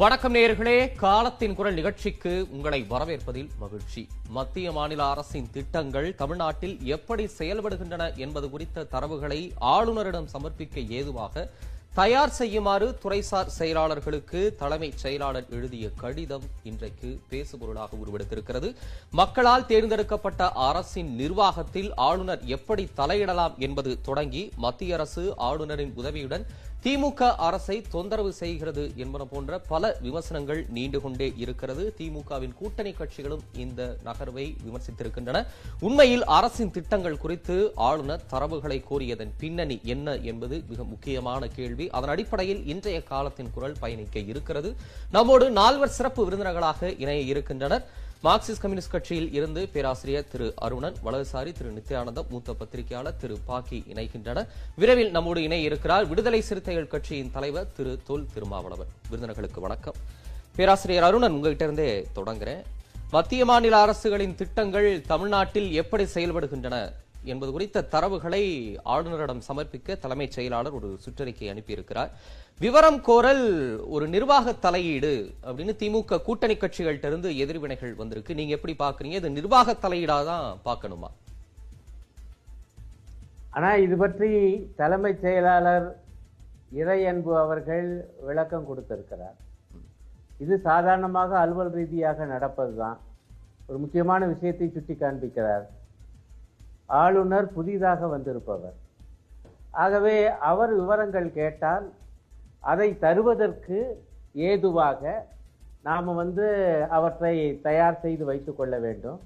வணக்கம் நேயர்களே. காலத்தின் குரல் நிகழ்ச்சிக்கு உங்களை வரவேற்பதில் மகிழ்ச்சி. மத்திய மாநில அரசின் திட்டங்கள் தமிழ்நாட்டில் எப்படி செயல்படுகின்றன என்பது குறித்த தரவுகளை ஆளுநரிடம் சமர்ப்பிக்க ஏதுவாக தயார் செய்யுமாறு துறைசார் செயலாளர்களுக்கு தலைமைச் செயலாளர் எழுதிய கடிதம் இன்றைக்கு பேசுபொருளாக உருவெடுத்திருக்கிறது. மக்களால் தேர்ந்தெடுக்கப்பட்ட அரசின் நிர்வாகத்தில் ஆளுநர் எப்படி தலையிடலாம் என்பது தொடங்கி மத்திய அரசு ஆளுநரின் உதவியுடன் திமுக அரசை தொந்தரவு செய்கிறது என்பன போன்ற பல விமர்சனங்கள் நீண்டு கொண்டே இருக்கிறது. திமுகவின் கூட்டணி கட்சிகளும் இந்த நகர்வை விமர்சித்திருக்கின்றன. உண்மையில் அரசின் திட்டங்கள் குறித்து ஆளுநர் தரவுகளை கோரியதன் பின்னணி என்ன என்பது மிக முக்கியமான கேள்வி. அதன் அடிப்படையில் இன்றைய காலத்தின் குரல் பயணிக்க இருக்கிறது. நம்மோடு நால்வர் சிறப்பு விருந்தினர்களாக இணைய இருக்கின்றனர். மார்க்சிஸ்ட் கம்யூனிஸ்ட் கட்சியில் இருந்து பேராசிரியர் திரு அருணன் வலதுசாரி திரு நித்யானந்தம் மூத்த பத்திரிகையாளர் திரு பாக்கி இணைகின்றனர். விரைவில் நம்மோடு இணைய இருக்கிறார் விடுதலை சிறுத்தைகள் கட்சியின் தலைவர் திரு தொல் திருமாவளவன். விருந்தினர்களுக்கு வணக்கம். பேராசிரியர் அருணன் உங்ககிட்ட இருந்தே தொடங்குறேன். மத்திய மாநில அரசுகளின் திட்டங்கள் தமிழ்நாட்டில் எப்படி செயல்படுகின்றன? என்பது குறித்த தரவுகளை ஆளுநரிடம் சமர்ப்பிக்க தலைமைச் செயலாளர் ஒரு சுற்றறிக்கை அனுப்பியிருக்கிறார். விவரம் கோரல் ஒரு நிர்வாக தலையீடு அப்படின்னு திமுக கூட்டணி கட்சிகள்ட்ட இருந்து எதிர்வினைகள் வந்திருக்கு. நீங்க எப்படி பாக்குறீங்க? இது நிர்வாக தலையீடா தான் பார்க்கணுமா ஆனா இது பற்றி தலைமைச் செயலாளர் இறையன்பு அவர்கள் விளக்கம் கொடுத்திருக்கிறார். இது சாதாரணமாக அலுவல் ரீதியாக நடப்பதுதான். ஒரு முக்கியமான விஷயத்தை சுட்டி காண்பிக்கிறார் ஆளுநர் புதிதாக வந்திருப்பவர். ஆகவே அவர் விவரங்கள் கேட்டால் அதை தருவதற்கு ஏதுவாக நாம் வந்து அவற்றை தயார் செய்து வைத்து கொள்ள வேண்டும்.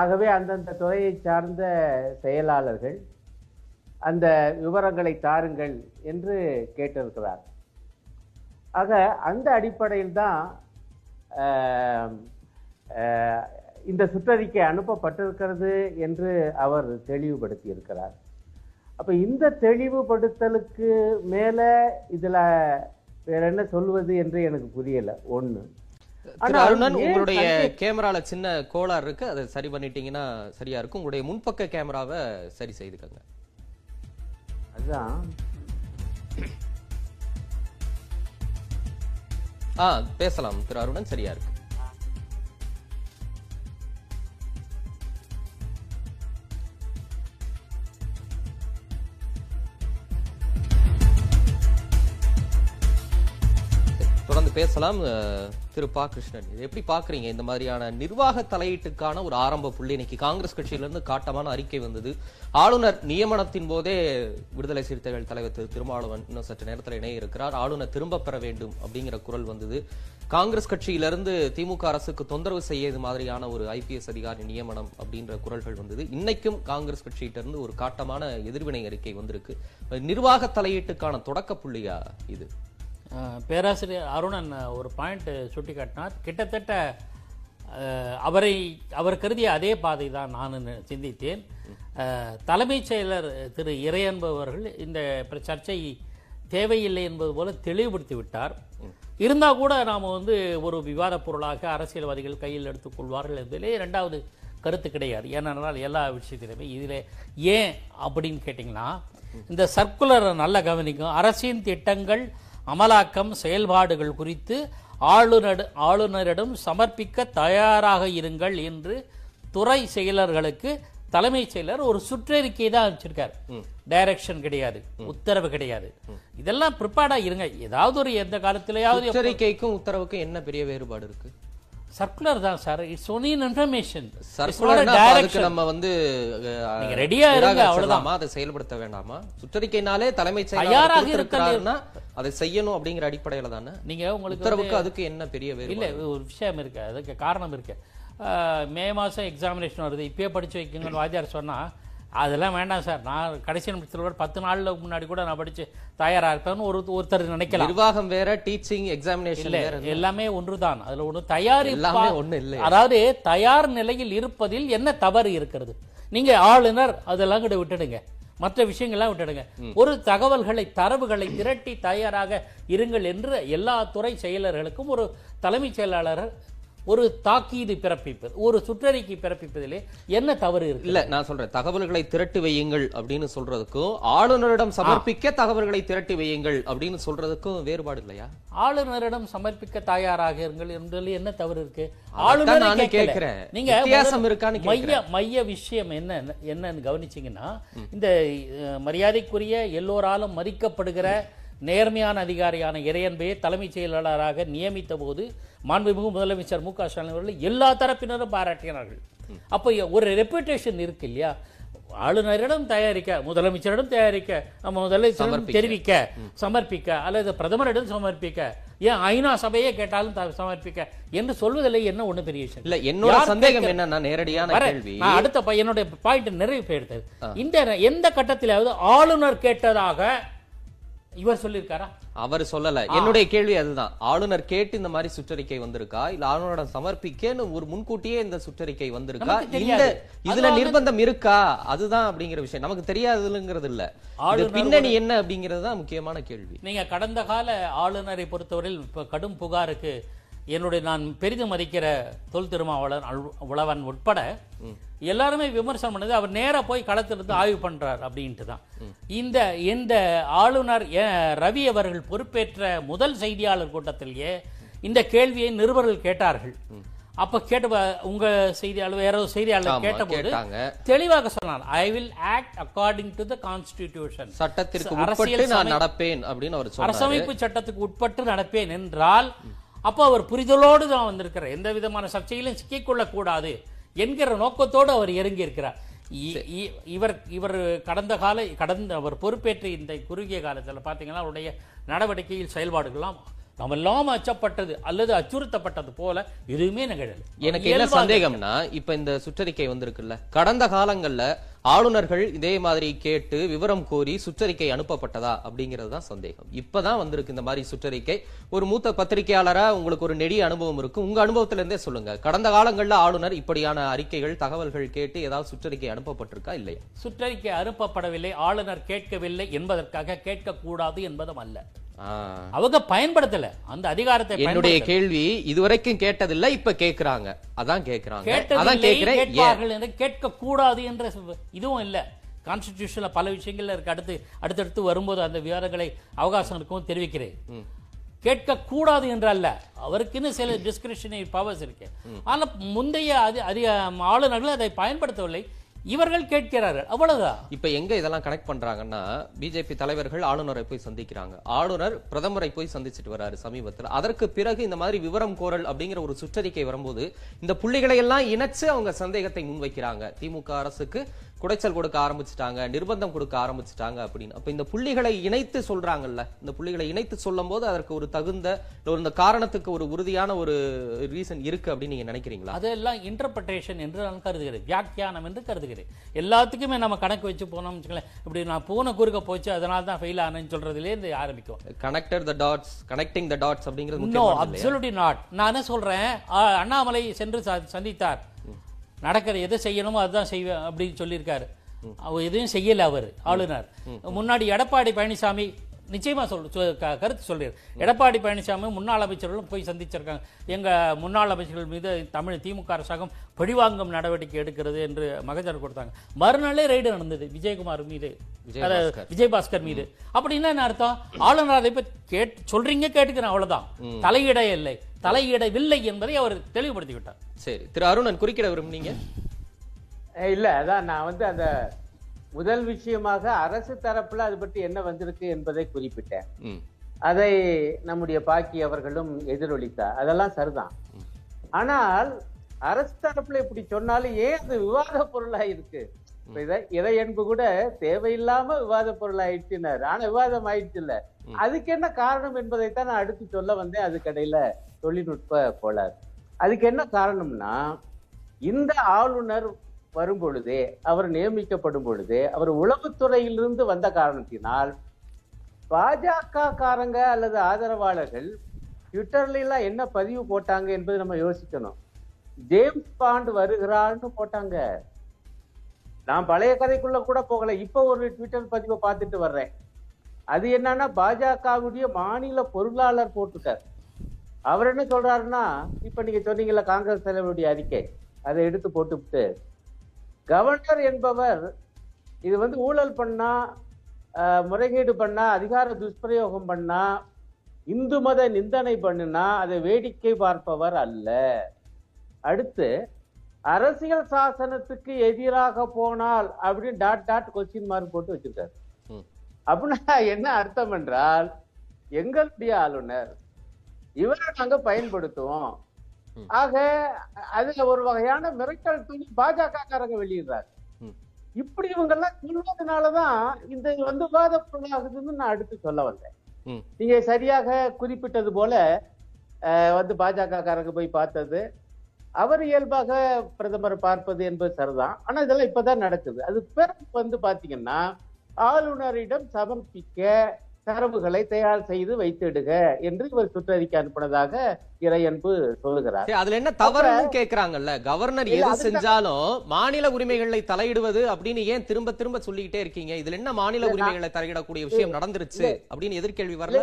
ஆகவே அந்தந்த துறையை சார்ந்த செயலாளர்கள் அந்த விவரங்களை தாருங்கள் என்று கேட்டிருக்கிறார். ஆக அந்த அடிப்படையில் தான் இந்த சுற்றறிக்கை அனுப்பப்பட்டிருக்கிறது என்று அவர் தெளிவுபடுத்தி இருக்கிறார் அப்ப இந்த தெளிவுபடுத்தலுக்கு மேல இதுல வேற என்ன சொல்வது என்று எனக்கு புரியல. ஆனா அருணன் உங்களுடைய கேமரால சின்ன கோளாறு இருக்கு. அதை சரி பண்ணிட்டீங்கன்னா சரியா இருக்கும். உங்களுடைய முன்பக்க கேமராவை சரி செய்துக்கங்க. அதுதான். ஆ பேசலாம். திரு அருணன் சரியா இருக்கு. பேசலாம். திரு பா கிருஷ்ணன் இது எப்படி பாக்குறீங்க? இந்த மாதிரியான நிர்வாக தலையீட்டுக்கான ஒரு ஆரம்ப புள்ளி. இன்னைக்கு காங்கிரஸ் கட்சியிலிருந்து காட்டமான அறிக்கை வந்தது. ஆளுநர் நியமனத்தின் போதே விடுதலை சிறுத்தைகள் தலைவர் திரு திருமாவளவன் இன்னும் சற்று நேரத்தில் இணைய இருக்கிறார். ஆளுநர் திரும்ப பெற வேண்டும் அப்படிங்கிற குரல் வந்தது. காங்கிரஸ் கட்சியிலிருந்து திமுக அரசுக்கு தொந்தரவு செய்ய இது மாதிரியான ஒரு ஐபிஎஸ் அதிகாரி நியமனம் அப்படின்ற குரல்கள் வந்தது. இன்னைக்கும் காங்கிரஸ் கட்சியிட்ட இருந்து ஒரு காட்டமான எதிர்வினை அறிக்கை வந்திருக்கு. நிர்வாக தலையீட்டுக்கான தொடக்க புள்ளியா இது? பேராசிரியர் அருணன் ஒரு பாயிண்ட் சுட்டி காட்டினார் கிட்டத்தட்ட அவரை அவர் கருதிய அதே பாதை தான் நான் சிந்தித்தேன். தலைமைச் செயலர் திரு இறையன்பு அவர்கள் இந்த சர்ச்சை தேவையில்லை என்பது போல தெளிவுபடுத்தி விட்டார். இருந்தால் கூட நாம் வந்து ஒரு விவாத பொருளாக அரசியல்வாதிகள் கையில் எடுத்துக்கொள்வார்கள் என்பதிலே ரெண்டாவது கருத்து கிடையாது. ஏனென்றால் எல்லா விஷயத்திலுமே இதில் ஏன் அப்படின்னு கேட்டிங்கன்னா இந்த சர்க்குலரை நல்லா கவனிக்கும். அரசின் திட்டங்கள் அமலாக்கம் செயல்பாடுகள் குறித்து ஆளுநர் ஆளுநரிடம் சமர்ப்பிக்க தயாராக இருங்கள் என்று துறை செயலர்களுக்கு தலைமைச் செயலர் ஒரு சுற்றறிக்கை தான் அனுப்பிச்சிருக்காரு. டைரக்ஷன் கிடையாது உத்தரவு கிடையாது. இதெல்லாம் ப்ரிப்பேர்டா இருங்க. ஏதாவது ஒரு எந்த காலத்திலேயாவது எச்சரிக்கைக்கும் உத்தரவுக்கும் என்ன பெரிய வேறுபாடு இருக்கு? சர்க்குலர் தான் சார் இட்ஸ் ஒன்லி இன்ஃபர்மேஷன் நம்ம வந்து ரெடியா இருங்க? அவ்வளவுதான். அதை செயல்படுத்த வேண்டாமா? சுற்றறிக்கைனாலே தலைமைச் தயாராக. இருக்கிறாருன்னா அதை செய்யணும் அப்படிங்கிற அடிப்படையில தானே? நீங்க உங்களுக்கு உத்தரவுக்கு அதுக்கு என்ன பெரிய இல்ல ஒரு விஷயம் இருக்கு. அதுக்கு காரணம் இருக்கு. மே மாசம் எக்ஸாமினேஷன் வருது. இப்பயே படிச்சு வைக்குங்கன்னு வாத்தியார் சொன்னா அதெல்லாம் வேண்டாம் சார். நான் கடைசி நிமிஷத்தில் கூட பத்து நாள்ல முன்னாடி கூட நான் படிச்சு தயாரா இருப்பேன்னு ஒரு ஒருத்தர் நினைக்கலாம். நிர்வாகம் வேற டீச்சிங் எக்ஸாமினேஷன் எல்லாமே ஒன்றுதான். அதுல ஒன்று தயார் எல்லாமே ஒண்ணு இல்லை அதாவது தயார் நிலையில் இருப்பதில் என்ன தவறு இருக்கிறது? நீங்க ஆளுநர் அதெல்லாம் கூட விட்டுடுங்க. மற்ற விஷயங்கள்லாம் விட்டுடுங்க. ஒரு தகவல்களை தரவுகளை திரட்டி தயாராக இருங்கள் என்று எல்லா துறை செயலர்களுக்கும் ஒரு தலைமைச் செயலாளர் ஒரு தாக்கீது பிறப்பிப்பது ஒரு சுற்றறிக்கை பிறப்பிப்பதிலே என்ன தவறு இருக்கு இல்ல நான் சொல்றேன் தகவல்களை திரட்டி வையுங்கள் அப்படின்னு சொல்றதுக்கும் ஆளுநரிடம் சமர்ப்பிக்க தகவல்களை திரட்டி வையுங்கள் அப்படின்னு சொல்றதுக்கும் வேறுபாடு இல்லையா ஆளுநரிடம் சமர்ப்பிக்க தயாராக இருங்கள் என்பதில் என்ன தவறு இருக்கு ஆளுநரை. கேட்கிறேன். நீங்க வித்தியாசம் இருக்கான்னு மைய. மைய விஷயம் என்ன என்னன்னு கவனிச்சீங்கன்னா இந்த மரியாதைக்குரிய எல்லோராலும் மதிக்கப்படுகிற நேர்மையான அதிகாரியான இறையன்பையை தலைமைச் செயலாளராக நியமித்த போது மாண்புமிகு முதலமைச்சர் மு க ஸ்டாலின் அவர்கள் எல்லா தரப்பினரும் பாராட்டினார்கள். அப்போ ஒரு ரெப்புடேஷன் இருக்கு இல்லையா? ஆளுநரிடம் தயாரிக்க முதலமைச்சரிடம் தயாரிக்க முதலமைச்சரிடம். தெரிவிக்க சமர்ப்பிக்க அல்லது பிரதமரிடம் சமர்ப்பிக்க ஏன் ஐநா சபையே கேட்டாலும் சமர்ப்பிக்க என்று சொல்வதில்லை என்ன ஒண்ணு பெரிய விஷயம்? இல்ல என்னோட சந்தேகம் என்னன்னா நேரடியான. கேள்வி. நான் அடுத்த என்னுடைய பாயிண்ட் நிறைவு பெயர்த்தது இந்த எந்த கட்டத்திலாவது ஆளுநர் கேட்டதாக இவர் சொல்லியிருக்காரா? அவர் சொல்லல. என்னுடைய கேள்வி அதுதான். ஆளுநர் கேட்டு இந்த மாதிரி சுற்றறிக்கை வந்திருக்கா? இல்ல ஆளுநரிடம் சமர்ப்பிக்கன்னு ஒரு முன்கூட்டியே இந்த சுற்றறிக்கை வந்திருக்கா? இந்த. இதுல நிர்பந்தம் இருக்கா? அதுதான் அப்படிங்கிற விஷயம். நமக்கு தெரியாதுங்கிறது இல்ல. பின்னணி என்ன அப்படிங்கிறது தான் முக்கியமான கேள்வி. நீங்க கடந்த கால ஆளுநரை பொறுத்தவரையில் இப்ப கடும் புகாருக்கு என்னுடைய நான் பெரிதும் மதிக்கிற தொல் திருமாவளவன் அழு- உழவன் உட்பட எல்லாருமே விமர்சனம் பண்ணது அவர் நேரா போய் களத்திலிருந்து ஆய்வு பண்றார் அப்படின்ட்டு தான். இந்த இந்த ஆளுநர் ரவி அவர்கள் பொறுப்பேற்ற முதல் செய்தியாளர் கூட்டத்திலேயே இந்த கேள்வியை நிருபர்கள் கேட்டார்கள். அப்ப கேட்ட உங்க செய்தியாளர் வேற ஒரு செய்தியாளர் கேட்டபோது. தெளிவாக சொன்னார் I will act according to the constitution சட்டத்திற்கு அரசியல் உட்பட்டு நான் சமை- நடப்பேன் அப்படின்னு அவர் சொன்னாரு. அரசமைப்பு சட்டத்துக்கு உட்பட்டு நடப்பேன் என்றால் அப்போ அவர் புரிதலோடு தான் வந்திருக்கிறார். எந்த விதமான சர்ச்சையிலும் சிக்கிக்கொள்ளக் கூடாது என்கிற நோக்கத்தோடு அவர் இறங்கி இருக்கிறார் இவர் இவர் கடந்த கால கடந்த அவர் பொறுப்பேற்ற இந்த குறுகிய காலத்தில் பார்த்தீங்கன்னா அவருடைய நடவடிக்கையில் செயல்பாடுகள்லாம் நாமெல்லாம் அச்சப்பட்டது அல்லது அச்சுறுத்தப்பட்டது போல எதுவுமே நிகழல. எனக்கு என்ன சந்தேகம்னா இப்ப இந்த சுற்றறிக்கை வந்திருக்குல்ல. கடந்த காலங்கள்ல ஆளுநர்கள் இதே மாதிரி கேட்டு விவரம் கோரி சுற்றறிக்கை அனுப்பப்பட்டதா அப்படிங்கிறது தான் சந்தேகம். இப்பதான் வந்திருக்கு இந்த மாதிரி சுற்றறிக்கை. ஒரு மூத்த பத்திரிகையாளரா உங்களுக்கு ஒரு நெடிய அனுபவம் இருக்கும் உங்க அனுபவத்துல இருந்தே சொல்லுங்க. கடந்த காலங்கள்ல ஆளுநர் இப்படியான அறிக்கைகள் தகவல்கள் கேட்டு ஏதாவது சுற்றறிக்கை அனுப்பப்பட்டிருக்கா இல்லையா? சுற்றறிக்கை அனுப்பப்படவில்லை ஆளுநர் கேட்கவில்லை என்பதற்காக கேட்கக்கூடாது என்பதும் அல்ல. அவங்க பயன்படுத்தல. அந்த அதிகாரத்தை என்னுடைய. கேள்வி இதுவரைக்கும் கேட்டதில்ல இப்ப கேக்குறாங்க. அதான் கேக்குறாங்க. அதான் என்று கேட்க கூடாது என்ற இதுவும் இல்ல. கான்ஸ்டிடியூஷன்ல பல விஷயங்கள்ல இருக்கு. அடுத்து அடுத்தடுத்து வரும்போது அந்த விவரங்களை அவகாசம் இருக்கும் தெரிவிக்கிறேன். கேட்க கூடாது என்று அல்ல. அவருக்குன்னு சில டிஸ்கிரிப்ஷனரி பவர்ஸ் இருக்கு. ஆனா முந்தைய அதி அதிக ஆளுநர்கள் அதை பயன்படுத்தவில்லை. இவர்கள் கேட்கிறார்கள். அவ்வளவுதான் இப்ப எங்க இதெல்லாம் கனெக்ட் பண்றாங்கன்னா பிஜேபி தலைவர்கள் ஆளுநரை போய் சந்திக்கிறாங்க. ஆளுநர் பிரதமரை போய் சந்திச்சிட்டு வராரு சமீபத்தில். அதற்கு பிறகு இந்த மாதிரி விவரம் கோரல் அப்படிங்கிற ஒரு சுற்றறிக்கை வரும்போது இந்த புள்ளிகளை எல்லாம் இணைச்சு அவங்க சந்தேகத்தை முன்வைக்கிறாங்க. திமுக அரசுக்கு குடைச்சல் கொடுக்க ஆரம்பிச்சிட்டாங்க நிர்பந்தம் கொடுக்க ஆரம்பிச்சிட்டாங்க அப்படின்னு. அப்ப இந்த புள்ளிகளை இணைத்து சொல்றாங்கல்ல இந்த புள்ளிகளை இணைத்து சொல்லும் போது அதற்கு ஒரு தகுந்த ஒரு இந்த காரணத்துக்கு ஒரு உறுதியான ஒரு ரீசன் இருக்கு அப்படின்னு நீங்க நினைக்கிறீங்களா? அதெல்லாம் இன்டர்பிரட்டேஷன் என்று நான் கருதுகிறேன். வியாக்கியானம் என்று கருதுகிறேன். எல்லாத்துக்குமே நம்ம கணக்கு வச்சு போனோம்னு வச்சுக்கோங்களேன். இப்படி நான் பூனை குறுக்க போச்சு அதனால தான் ஃபெயில் ஆனேன்னு சொல்றதுலேயே இருந்து ஆரம்பிக்கும். Connector the dots connecting the dots அப்படிங்கிறது நோ? அப்சல்யூட்லி நாட் நான் என்ன சொல்றேன்? அண்ணாமலை சென்று சந்தித்தார். நடக்கிற எதை செய்யணுமோ அதுதான் செய்வேன் அப்படின்னு சொல்லியிருக்காரு. அவர் எதையும் செய்யல அவர் ஆளுநர். முன்னாடி எடப்பாடி பழனிசாமி நிச்சயமா சொல் கருத்து சொல்றாரு எடப்பாடி பழனிசாமி முன்னாள் அமைச்சர்களும் போய் சந்திச்சிருக்காங்க. எங்க முன்னாள் அமைச்சர்கள் மீது தமிழ் திமுக அரசாங்கம் பழிவாங்கும் நடவடிக்கை எடுக்கிறது என்று மகஜர் கொடுத்தாங்க. மறுநாளே ரெய்டு நடந்தது விஜயகுமார் மீது. விஜயபாஸ்கர். மீது. அப்படின்னா என்ன அர்த்தம்? ஆளுநர் அதை பத்தி கேட் சொல்றீங்க கேட்டுக்கிறேன் அவ்வளவுதான். தலையிட இல்லை. தலையிடவில்லை என்பதை அவர் தெளிவுபடுத்தி விட்டார் சரி திரு அருணன் குறுக்கிட விரும்புனீங்க இல்ல அதான் நான் வந்து அந்த முதல் விஷயமாக அரசு தரப்புல அது பற்றி என்ன வந்திருக்கு என்பதை குறிப்பிட்டேன். ம். அதை நம்முடைய பாக்கி அவர்களும் எதிரொலித்தார். அதெல்லாம் சரிதான். ஆனால் அரசு தரப்புல இப்படி சொன்னாலும் ஏன் அது விவாத பொருளா இருக்கு? இதை என்பு கூட தேவையில்லாம விவாத பொருள் ஆயிடுச்சுனார் ஆனா விவாதம் ஆயிடுச்சு இல்ல. அதுக்கு என்ன காரணம் என்பதைத்தான் நான் அடுத்து சொல்ல வந்தேன். அதுக்கடையில தொழில்நுட்ப கோளாறு. அதுக்கு என்ன காரணம்னா இந்த ஆளுநர் வரும் பொழுதே அவர் நியமிக்கப்படும் பொழுதே அவர் உளவுத்துறையிலிருந்து வந்த காரணத்தினால் பாஜக காரங்க அல்லது ஆதரவாளர்கள் ட்விட்டர்ல எல்லாம் என்ன பதிவு போட்டாங்க என்பது நம்ம யோசிக்கணும். ஜேம்ஸ் பாண்ட் வருகிறார்னு போட்டாங்க. நான் பழைய கதைக்குள்ள கூட போகல இப்ப ஒரு ட்விட்டர் பதிவை பார்த்துட்டு வர்றேன். அது என்னன்னா பாஜகவுடைய மாநில பொருளாளர் போட்டிருக்கார். அவர் என்ன சொல்றாருன்னா இப்ப நீங்க சொன்னீங்கல்ல காங்கிரஸ் தலைவருடைய அறிக்கை. அதை எடுத்து போட்டுவிட்டு கவர்னர் என்பவர் இது வந்து ஊழல் பண்ணா முறைகேடு பண்ணா அதிகார துஷ்பிரயோகம் பண்ணா இந்து மத நிந்தனை பண்ணுனா அதை வேடிக்கை பார்ப்பவர் அல்ல. அடுத்து அரசியல் சாசனத்துக்கு எதிராக போனால் அப்படின்னு டாட் டாட் கொஸ்டின் மார்க் போட்டு வச்சிருக்காரு. அப்படின்னா என்ன அர்த்தம் என்றால் எங்களுடைய ஆளுநர் இவரை நாங்க பயன்படுத்துவோம். ஆக அதுல ஒரு வகையான மிரட்டல் துணி பாஜக காரங்க வெளியிடுறாரு. இப்படி இவங்க எல்லாம் சொல்வதனாலதான் இந்த வந்து விவாத பொருளாகுதுன்னு நான் அடுத்து சொல்ல வந்தேன். நீங்க சரியாக குறிப்பிட்டது போல வந்து பாஜக காரங்க போய் பார்த்தது அவர் இயல்பாக பிரதமர் பார்ப்பது என்பது சரிதான் ஆனா இதெல்லாம் இப்பதான் நடக்குது அது பிறகு வந்து பாத்தீங்கன்னா ஆளுநரிடம் சமர்ப்பிக்க தரவுகளை தயார் செய்து வைத்திடுக என்று இவர் சுற்றறிக்கை அனுப்பினதாக இறையன்பு சொல்லுகிறார். அதுல என்ன தவறுன்னு கேக்குறாங்கல்ல? கவர்னர் எது. செஞ்சாலும் மாநில உரிமைகளை தலையிடுவது அப்படின்னு ஏன் திரும்ப திரும்ப சொல்லிக்கிட்டே இருக்கீங்க? இதுல என்ன மாநில உரிமைகளை தலையிடக்கூடிய விஷயம் நடந்துருச்சு அப்படின்னு எதிர்கேள்வி வரல?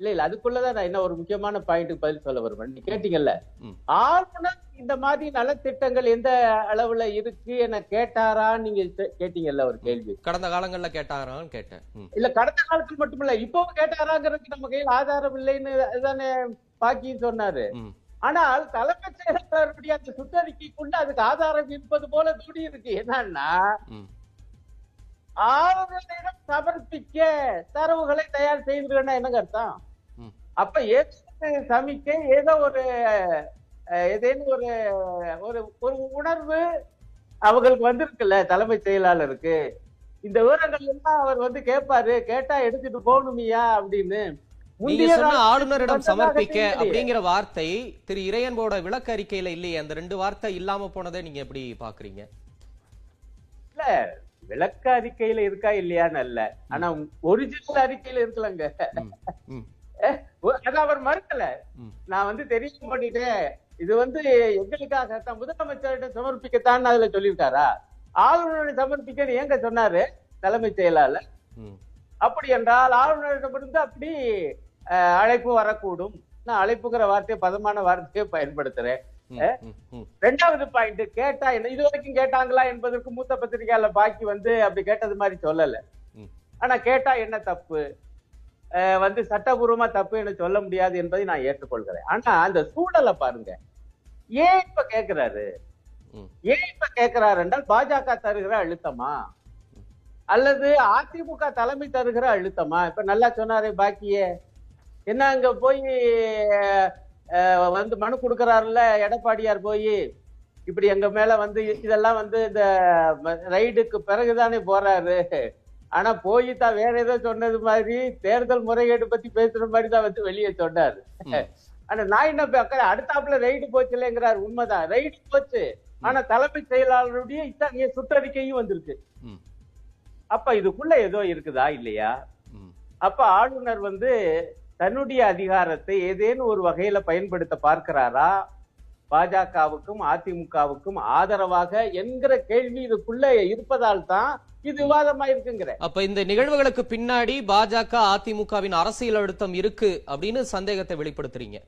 இல்ல இல்ல அதுக்குள்ளதான் நான் என்ன ஒரு முக்கியமான பாயிண்ட்டுக்கு பதில் சொல்ல வருவேன் நீ கேட்டீங்கல்ல. ஆளுநர் இந்த மாதிரி நலத்திட்டங்கள் எந்த அளவுல இருக்கு என கேட்டாரா நீங்க கேட்டீங்கல்ல ஒரு கேள்வி கடந்த காலங்கள்ல கேட்டாரான்னு கேட்டேன். இல்ல கடந்த காலத்தில் மட்டுமில்ல இப்பவும் கேட்டாராங்கிறதுக்கு நம்ம கையில் ஆதாரம் இல்லைன்னு அதுதானே பாக்கியும் சொன்னாரு. ஆனால் தலைமைச் செயலாளருடைய அந்த சுற்றறிக்கைக்குள்ள அதுக்கு ஆதாரம் இருப்பது போல துடி இருக்கு என்னன்னா. ஆளுநரிடம் சமர்ப்பிக்க தரவுகளை தயார் செய்திருக்கா என்னங்க அர்த்தம். அப்ப ஏதோ சமிக்க ஏதோ ஒரு அஹ், ஏதேனும் ஒரு ஒரு ஒரு உணர்வு அவங்களுக்கு வந்திருக்குல்ல தலைமைச் செயலாளருக்கு. இந்த விவரங்கள் எல்லாம் அவர் வந்து கேட்பாரு கேட்டா எடுத்துட்டு போகணுமியா அப்படின்னு. ஆளுநரிடம் சமர்ப்பிக்க. அப்படிங்கிற வார்த்தை திரு இறையன்போட விளக்க அறிக்கையில இல்லையே. அந்த ரெண்டு வார்த்தை இல்லாம போனதை நீங்க எப்படி பாக்குறீங்க? இல்ல விளக்க அறிக்கையில இருக்கா இல்லையான்னு அல்ல. ஆனா ஒரிஜினல் அறிக்கையில இருக்கலங்க. அது அவர் மறுக்கல. நான் வந்து தெரிவு பண்ணிட்டேன். இது வந்து எங்களுக்காக தான் முதலமைச்சரிடம் சமர்ப்பிக்கத்தான் அதுல சொல்லியிருக்காரா ஆளுநரை சமர்ப்பிக்க ஏங்க சொன்னாரு தலைமைச் செயலாளர். அப்படி என்றால் ஆளுநரிடமிருந்து அப்படி அழைப்பு வரக்கூடும். நான் அழைப்புங்கிற வார்த்தையை பதமான வார்த்தையை பயன்படுத்துறேன். ரெண்டாவது பாயிண்ட் கேட்டா என்ன? இது வரைக்கும் கேட்டாங்களா என்பதற்கு மூத்த பத்திரிகையாளர் பாக்கி வந்து அப்படி கேட்டது மாதிரி சொல்லல. ஆனா கேட்டா என்ன தப்பு? வந்து சட்டபூர்வமா தப்பு என சொல்ல முடியாது என்பதை நான் ஏற்றுக்கொள்கிறேன். ஆனா அந்த சூழலை பாருங்க. ஏன் இப்ப கேக்குறாரு. ஏன் இப்ப கேக்குறாரு என்றால் பாஜக தருகிற அழுத்தமா? அல்லது அதிமுக தலைமை தருகிற அழுத்தமா? இப்ப நல்லா சொன்னாரே பாக்கியே. என்ன அங்க போய் வந்து மனு கொடுக்கறாருல்ல எடப்பாடியார் போய். இப்படி எங்க மேல வந்து இதெல்லாம் வந்து இந்த ரைடுக்கு பிறகுதானே போறாரு. ஆனா போய் தான் வேற ஏதோ சொன்னது மாதிரி தேர்தல் முறைகேடு பத்தி பேசுற மாதிரி தான் வந்து வெளியே சொன்னாரு. ஆனா நான் என்ன பார்க்கறேன் அடுத்தாப்புல ரைடு போச்சுலங்கிறார் உண்மைதான். ரைடு போச்சு. ஆனா தலைமைச் செயலாளருடைய இத்தகைய சுற்றறிக்கையும் வந்திருக்கு. அப்ப இதுக்குள்ள ஏதோ இருக்குதா இல்லையா. அப்ப ஆளுநர் வந்து தன்னுடைய அதிகாரத்தை ஏதேனும் ஒரு வகையில பயன்படுத்த பார்க்கிறாரா? பாஜகவுக்கும் அதிமுகவுக்கும் ஆதரவாக என்கிற கேள்வி இதுக்குள்ள இருப்பதால் தான் இது விவாதமா இருக்குங்கிற அப்ப இந்த நிகழ்வுகளுக்கு பின்னாடி பாஜக அதிமுகவின் அரசியல் அழுத்தம் இருக்கு அப்படின்னு சந்தேகத்தை வெளிப்படுத்துறீங்க.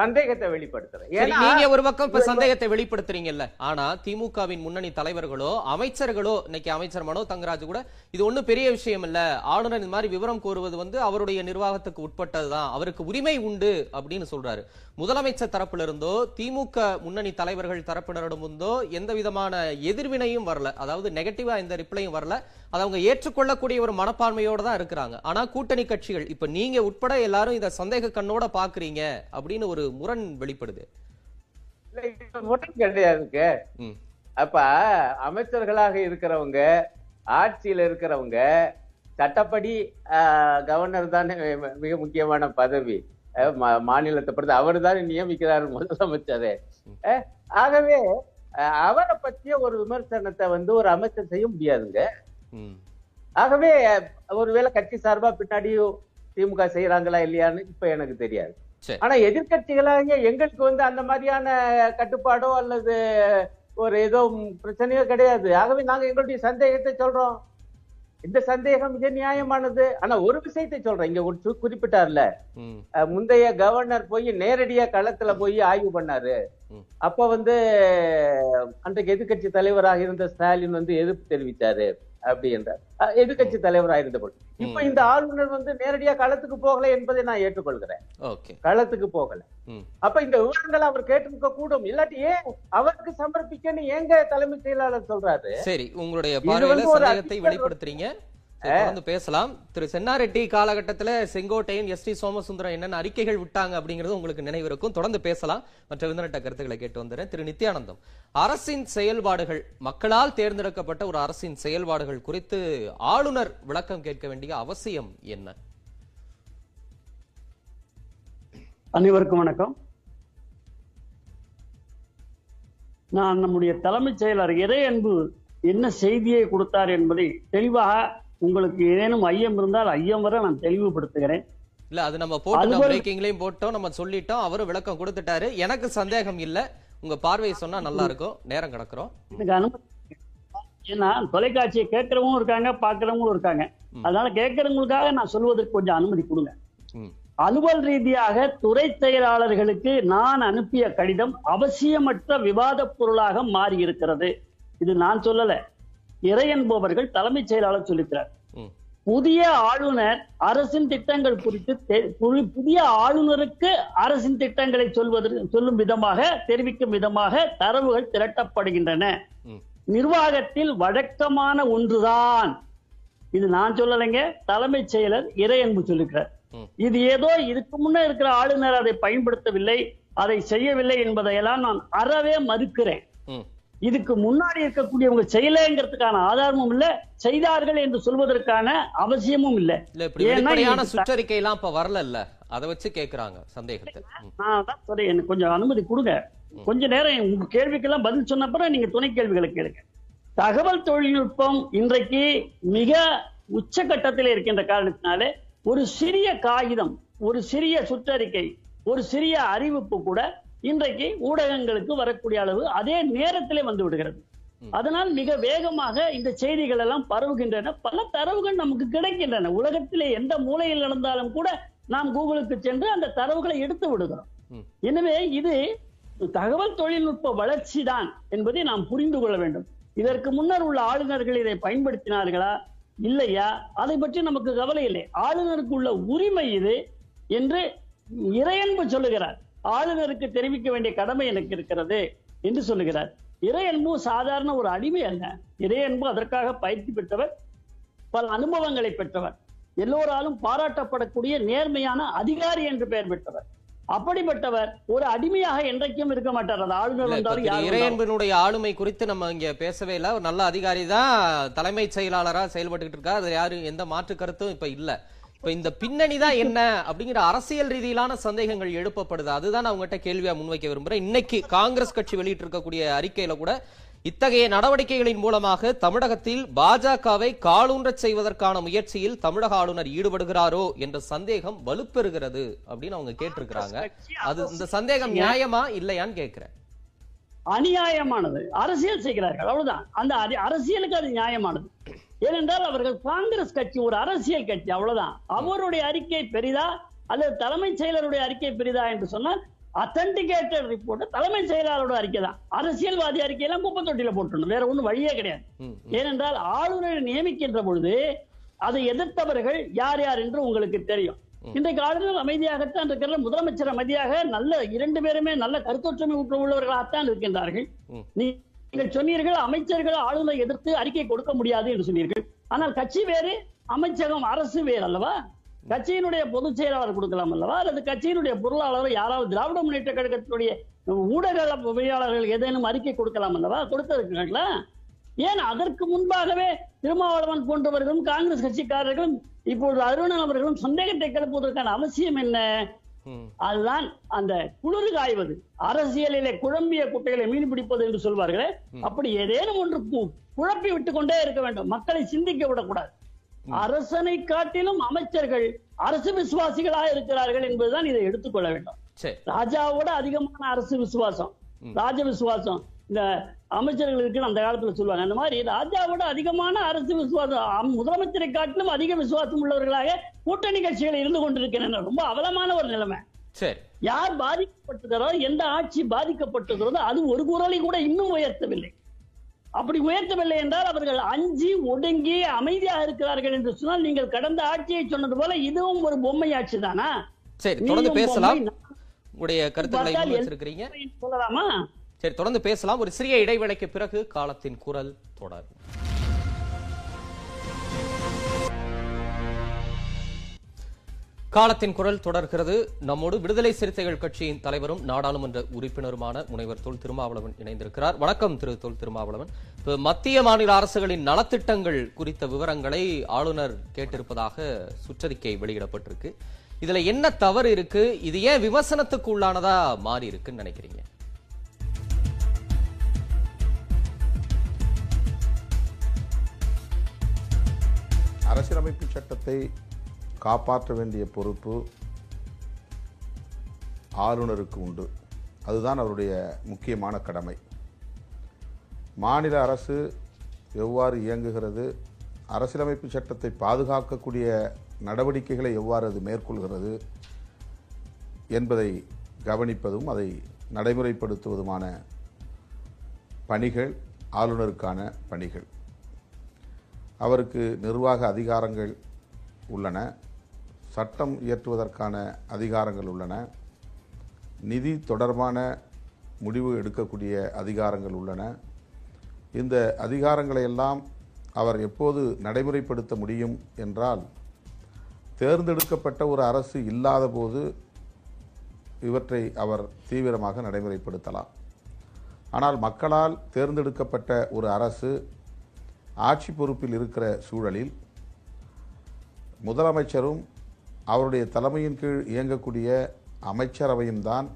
சந்தேகத்தை வெளிப்படுத்துறேன். நீங்க ஒரு பக்கம் இப்ப சந்தேகத்தை வெளிப்படுத்துறீங்கல்ல. ஆனா திமுகவின் முன்னணி தலைவர்களோ அமைச்சர்களோ இன்னைக்கு அமைச்சர் மனோ தங்கராஜ் கூட இது ஒண்ணும் பெரிய விஷயம் இல்ல. ஆளுநர் இந்த மாதிரி விவரம் கோருவது வந்து அவருடைய நிர்வாகத்துக்கு உட்பட்டதுதான். அவருக்கு உரிமை உண்டு அப்படின்னு சொல்றாரு. முதலமைச்சர் தரப்புல இருந்தோ திமுக முன்னணி தலைவர்கள் தரப்பினரிடம் இருந்தோ எந்த விதமான எதிர்வினையும் வரல. அதாவது நெகட்டிவா எந்த ரிப்ளையும் வரல. அதை அவங்க ஏற்றுக்கொள்ளக்கூடிய ஒரு மனப்பான்மையோட தான் இருக்கிறாங்க. ஆனா கூட்டணி கட்சிகள் இப்ப நீங்க உட்பட எல்லாரும் இத சந்தேக கண்ணோட பாக்குறீங்க அப்படின்னு ஒரு முரண் வெளிப்படுது முரண் கிடையாதுங்க. அப்ப அமைச்சர்களாக இருக்கிறவங்க ஆட்சியில இருக்கிறவங்க சட்டப்படி கவர்னர் தானே மிக முக்கியமான பதவி மாநிலத்தை பொறுத்து அவர் தானே நியமிக்கிறார் முதலமைச்சரே ஆகவே அவரை பற்றிய ஒரு விமர்சனத்தை வந்து ஒரு அமைச்சர் செய்ய முடியாதுங்க. ஆகவே ஒருவேளை கட்சி சார்பா பின்னாடி திமுக செய்யறாங்களா இல்லையான்னு இப்ப எனக்கு தெரியாது. ஆனா எதிர்கட்சிகளாக எங்களுக்கு வந்து அந்த மாதிரியான கட்டுப்பாடோ அல்லது ஒரு ஏதோ பிரச்சனையோ கிடையாது. ஆகவே நாங்க எங்களுடைய சந்தேகத்தை சொல்றோம். இந்த சந்தேகம் மிக நியாயமானது. ஆனா ஒரு விஷயத்தை சொல்றேன். இங்க ஒரு குறிப்பிட்டார்ல. முந்தைய கவர்னர் போய் நேரடியா களத்துல போய் ஆய்வு பண்ணாரு. அப்ப வந்து அன்றைக்கு எதிர்க்கட்சி தலைவராக இருந்த ஸ்டாலின் வந்து எதிர்ப்பு தெரிவித்தாரு அப்படி என்றார். அஹ், எதிர்க்கட்சி தலைவராக இருந்தபோது இப்ப. இந்த ஆளுநர் வந்து நேரடியா களத்துக்கு போகல என்பதை நான் ஏற்றுக்கொள்கிறேன். ஓகே. களத்துக்கு போகல. அப்ப இந்த விவரங்களை அவர் கேட்டிருக்க கூடும். இல்லாட்டி ஏன் அவருக்கு சமர்ப்பிக்கன்னு எங்க தலைமைச் செயலாளர் சொல்றாரு? சரி உங்களுடைய பார்வையில சந்தேகத்தை வெளிப்படுத்துறீங்க. தொடர்ந்து பேசலாம். திரு சென்னாரெட்டி காலகட்டத்துல செங்கோட்டையன் எஸ் டி சோமசுந்தரம் என்னென்ன அறிக்கைகள் விட்டாங்க அப்படிங்கிறது உங்களுக்கு நினைவு இருக்கும் தொடர்ந்து பேசலாம். மற்ற விருந்தினர்கிட்ட கருத்துக்களை கேட்டு வந்துடுறேன். திரு நித்யானந்தம் அரசின் செயல்பாடுகள் மக்களால் தேர்ந்தெடுக்கப்பட்ட ஒரு அரசின் செயல்பாடுகள் குறித்து ஆளுநர் விளக்கம் கேட்க வேண்டிய அவசியம் என்ன? அனைவருக்கும் வணக்கம். நான் நம்முடைய தலைமைச் செயலர் இறை அன்பு என்ன செய்தியை கொடுத்தார் என்பதை தெளிவாக உங்களுக்கு ஏதேனும் ஐயம் இருந்தால் ஐயம் வர நான் தெளிவுபடுத்துகிறேன். இல்ல அது நம்ம அதுவரை- பிரேக்கிங்லயும் போட்டோம் நம்ம சொல்லிட்டோம் அவரும் விளக்கம் கொடுத்துட்டாரு. எனக்கு சந்தேகம் இல்ல. உங்க பார்வையை சொன்னா நல்லா இருக்கும். நேரம் கிடக்குறோம். எனக்கு அனுமதி ஏன்னா தொலைக்காட்சியை கேட்கறவங்களும் இருக்காங்க பார்க்கறவங்களும் இருக்காங்க. அதனால கேட்கறவங்களுக்காக நான் சொல்வதற்கு கொஞ்சம் அனுமதி கொடுங்க. அலுவல் ரீதியாக துறை செயலாளர்களுக்கு நான் அனுப்பிய கடிதம் அவசியமற்ற விவாதப் பொருளாக மாறி இருக்கிறது இது நான் சொல்லல. இறை என்பவர்கள் தலைமைச் செயலாளர் சொல்லிக்கிறார் புதிய ஆளுநர் அரசின் திட்டங்கள் குறித்து புதிய ஆளுநருக்கு அரசின் திட்டங்களை சொல்வதற்கு சொல்லும் விதமாக தெரிவிக்கும் விதமாக தரவுகள் திரட்டப்படுகின்றன. நிர்வாகத்தில் வழக்கமான ஒன்றுதான் இது நான் சொல்லலைங்க தலைமைச் செயலர் இறை அன்பு சொல்லுகிறார். இது ஏதோ இதுக்கு முன்ன இருக்கிற ஆளுநர் அதை பயன்படுத்தவில்லை அதை செய்யவில்லை என்பதையெல்லாம் நான் அறவே மறுக்கிறேன். இதுக்கு முன்னாடி இருக்கக்கூடியவங்க செய்யலைங்கிறதுக்கான ஆதாரமும் இல்ல செய்தார்கள் என்று சொல்வதற்கான அவசியமும் இல்ல. ஏன்னா சுற்றறிக்கை எல்லாம் இப்ப வரல இல்ல அதை வச்சு கேக்குறாங்க சந்தேகத்தை நான் சொல்றேன் எனக்கு கொஞ்சம் அனுமதி கொடுங்க. கொஞ்ச நேரம் உங்க கேள்விக்கெல்லாம் பதில் சொன்ன அப்புறம் நீங்க துணை கேள்விகளை கேளுங்க. தகவல் தொழில்நுட்பம் இன்றைக்கு மிக உச்சகட்டத்தில் இருக்கின்ற காரணத்தினாலே ஒரு சிறிய காகிதம் ஒரு சிறிய சுற்றறிக்கை ஒரு சிறிய அறிவிப்பு கூட இன்றைக்கு ஊடகங்களுக்கு வரக்கூடிய அளவு அதே நேரத்திலே வந்து விடுகிறது. அதனால் மிக வேகமாக இந்த செய்திகள் எல்லாம் பரவுகின்றன. பல தரவுகள் நமக்கு கிடைக்கின்றன. உலகத்திலே எந்த மூலையில் நடந்தாலும் கூட நாம் கூகுளுக்கு சென்று அந்த தரவுகளை எடுத்து விடுகிறோம். எனவே இது தகவல் தொழில்நுட்ப வளர்ச்சி தான் என்பதை நாம் புரிந்து கொள்ள வேண்டும். இதற்கு முன்னர் உள்ள ஆளுநர்கள் இதை பயன்படுத்தினார்களா? இல்லையா? அதை பற்றி நமக்கு கவலை இல்லை. ஆளுநருக்கு உள்ள உரிமை இது என்று இறையன்பு சொல்லுகிறார். ஆளுநருக்கு தெரிவிக்க வேண்டிய கடமை எனக்கு இருக்கிறது என்று சொல்லுகிறார். இறையன்பு சாதாரண ஒரு அடிமை அல்ல. இறையன்பு அதற்காக பயிற்சி பெற்றவர் பல அனுபவங்களை பெற்றவர் எல்லோராலும் பாராட்டப்படக்கூடிய நேர்மையான அதிகாரி என்று பெயர் பெற்றவர். அப்படிப்பட்டவர் ஒரு அடிமையாக என்றைக்கும் இருக்க மாட்டார். அது ஆளுநர் வந்தாலும். இறையன்பினுடைய ஆளுமை குறித்து நம்ம இங்க பேசவே இல்ல. ஒரு நல்ல அதிகாரி தான் தலைமைச் செயலாளரா செயல்பட்டுக்கிட்டு இருக்காரு. அது யாரும் எந்த மாற்று கருத்தும் இப்ப இல்ல. இந்த பின்னணி தான் என்ன அப்படிங்கிற அரசியல் ரீதியிலான சந்தேகங்கள் எழுப்பப்படுது. அதுதான் நான் உங்ககிட்ட கேள்வியா முன்வைக்க விரும்புறேன். இன்னைக்கு காங்கிரஸ் கட்சி வெளியிட்டு இருக்கக்கூடிய அறிக்கையில கூட இத்தகைய நடவடிக்கைகளின் மூலமாக தமிழகத்தில் பாஜகவை காலூன்றச் செய்வதற்கான முயற்சியில் தமிழக ஆளுநர் ஈடுபடுகிறாரோ என்ற சந்தேகம் வலுப்பெறுகிறது அப்படின்னு அவங்க கேட்டிருக்கிறாங்க. அது இந்த சந்தேகம் நியாயமா இல்லையான்னு கேட்கிறேன். அநியாயமானது. அரசியல் செய்கிறார்கள். அவ்வளவுதான். அந்த அரசியலுக்கு அது நியாயமானது. ஏனென்றால் அவர்கள் காங்கிரஸ் கட்சி ஒரு அரசியல் கட்சி அவ்வளவுதான். அவருடைய அறிக்கை பெரிதா? அல்லது தலைமைச் செயலருடைய அறிக்கை பெரிதா என்று சொன்னால் அத்தன்டிகேட்டட் ரிப்போர்ட் தலைமைச் செயலாளரோட அறிக்கை தான். அரசியல்வாதி அறிக்கையெல்லாம் குப்பை தொட்டியில போட்டுணும் வேற ஒண்ணும் வழியே கிடையாது. ஏனென்றால் ஆளுநரை நியமிக்கின்ற பொழுது அதை எதிர்த்தவர்கள் யார் யார் என்று உங்களுக்கு தெரியும். இன்றைக்கு ஆளுநர் அமைதியாகத்தான் இருக்கிற முதலமைச்சர் அமைதியாக நல்ல இரண்டு பேருமே நல்ல கருத்தொற்றுமை உள்ளவர்களாகத்தான் இருக்கின்றார்கள். நீ- நீங்கள் சொன்னீர்கள் அமைச்சர்கள் ஆளுநரை எதிர்த்து அறிக்கை கொடுக்க முடியாது என்று சொன்னீர்கள். ஆனால் கட்சி வேறு அமைச்சகம் அரசு வேறு அல்லவா? கட்சியினுடைய பொதுச் செயலாளர் கொடுக்கலாம் அல்லவா? அல்லது கட்சியினுடைய பொருளாளர் யாராவது திராவிட முன்னேற்ற கழகத்தினுடைய ஊடகவியலாளர்கள் ஏதேனும் அறிக்கை கொடுக்கலாம் அல்லவா? கொடுத்திருக்கிறார்களா? ஏன் அதற்கு முன்பாகவே திருமாவளவன் போன்றவர்களும் காங்கிரஸ் கட்சிக்காரர்களும் இப்பொழுது அருணன் அவர்களும் சந்தேகத்தை கிளப்புவதற்கான அவசியம் என்ன? அதுதான் அந்த குளிர் காய்வது. அரசியலிலே குழம்பிய குட்டைகளை மீன் பிடிப்பது என்று சொல்வார்களே. அப்படி ஏதேனும் ஒன்று குழப்பி விட்டு கொண்டே இருக்க வேண்டும். மக்களை சிந்திக்க விடக்கூடாது. அரசனை காட்டிலும் அமைச்சர்கள் அரசு விசுவாசிகளாக இருக்கிறார்கள் என்பதுதான் இதை எடுத்துக்கொள்ள வேண்டும். ராஜாவோட அதிகமான அரசு விசுவாசம். ராஜ விசுவாசம். இந்த அமைச்சர்கள் இருக்குன்னு அந்த காலத்துல சொல்லுவாங்க. அந்த மாதிரி ராஜாவோட அதிகமான அரசு விசுவாசம் முதலமைச்சரை காட்டிலும் அதிக விசுவாசம் உள்ளவர்களாக கூட்டணி கட்சிகள் இருந்து கொண்டிருக்கின்றன. ரொம்ப அவலமான ஒரு நிலைமை. சரி. யார் பாதிக்கப்பட்டுகிறோ எந்த ஆட்சி பாதிக்கப்பட்டுகிறதோ அது ஒரு குரலை கூட இன்னும் உயர்த்தவில்லை. அப்படி உயர்த்தவில்லை என்றால் அவர்கள் அஞ்சி ஒடுங்கி அமைதியாக இருக்கிறார்கள் என்று சொன்னால் நீங்கள் கடந்த ஆட்சியை சொன்னது போல இதுவும் ஒரு பொம்மை ஆட்சி தானா? சரி தொடர்ந்து பேசலாம். உங்களுடைய கருத்துக்களை சொல்லலாமா? சரி தொடர்ந்து பேசலாம். ஒரு சிறிய இடைவேளைக்கு பிறகு காலத்தின் குரல் தொடரும் காலத்தின் குரல் தொடர்கிறது. நம்மோடு விடுதலை சிறுத்தைகள் கட்சியின் தலைவரும் நாடாளுமன்ற உறுப்பினருமான முனைவர் தொல் திருமாவளவன் இணைந்திருக்கிறார். வணக்கம் திரு தொல் திருமாவளவன். இப்போ மத்திய மாநில அரசுகளின் நலத்திட்டங்கள் குறித்த விவரங்களை ஆளுநர் கேட்டிருப்பதாக சுற்றறிக்கை வெளியிடப்பட்டிருக்கு. இதுல என்ன தவறு இருக்கு? இது ஏன் விமர்சனத்துக்கு உள்ளானதா மாறி இருக்குன்னு நினைக்கிறீங்க? அரசியலமைப்பு சட்டத்தை காப்பாற்ற வேண்டிய பொறுப்பு ஆளுநருக்கு உண்டு. அதுதான் அவருடைய முக்கியமான கடமை. மாநில அரசு எவ்வாறு இயங்குகிறது அரசியலமைப்பு சட்டத்தை பாதுகாக்கக்கூடிய நடவடிக்கைகளை எவ்வாறு அது மேற்கொள்கிறது என்பதை கவனிப்பதும் அதை நடைமுறைப்படுத்துவதுமான பணிகள் ஆளுநருக்கான பணிகள். அவருக்கு நிர்வாக அதிகாரங்கள் உள்ளன. சட்டம் இயற்றுவதற்கான அதிகாரங்கள் உள்ளன. நிதி தொடர்பான முடிவு எடுக்கக்கூடிய அதிகாரங்கள் உள்ளன. இந்த அதிகாரங்களை எல்லாம் அவர் எப்போது நடைமுறைப்படுத்த முடியும் என்றால் தேர்ந்தெடுக்கப்பட்ட ஒரு அரசு இல்லாத போது இவற்றை அவர் தீவிரமாக நடைமுறைப்படுத்தலாம். ஆனால் மக்களால் தேர்ந்தெடுக்கப்பட்ட ஒரு அரசு ஆட்சி பொறுப்பில் இருக்கிற சூழலில் முதலமைச்சரும் அவருடைய தலைமையின் கீழ் இயங்கக்கூடிய அமைச்சரவையும் தான்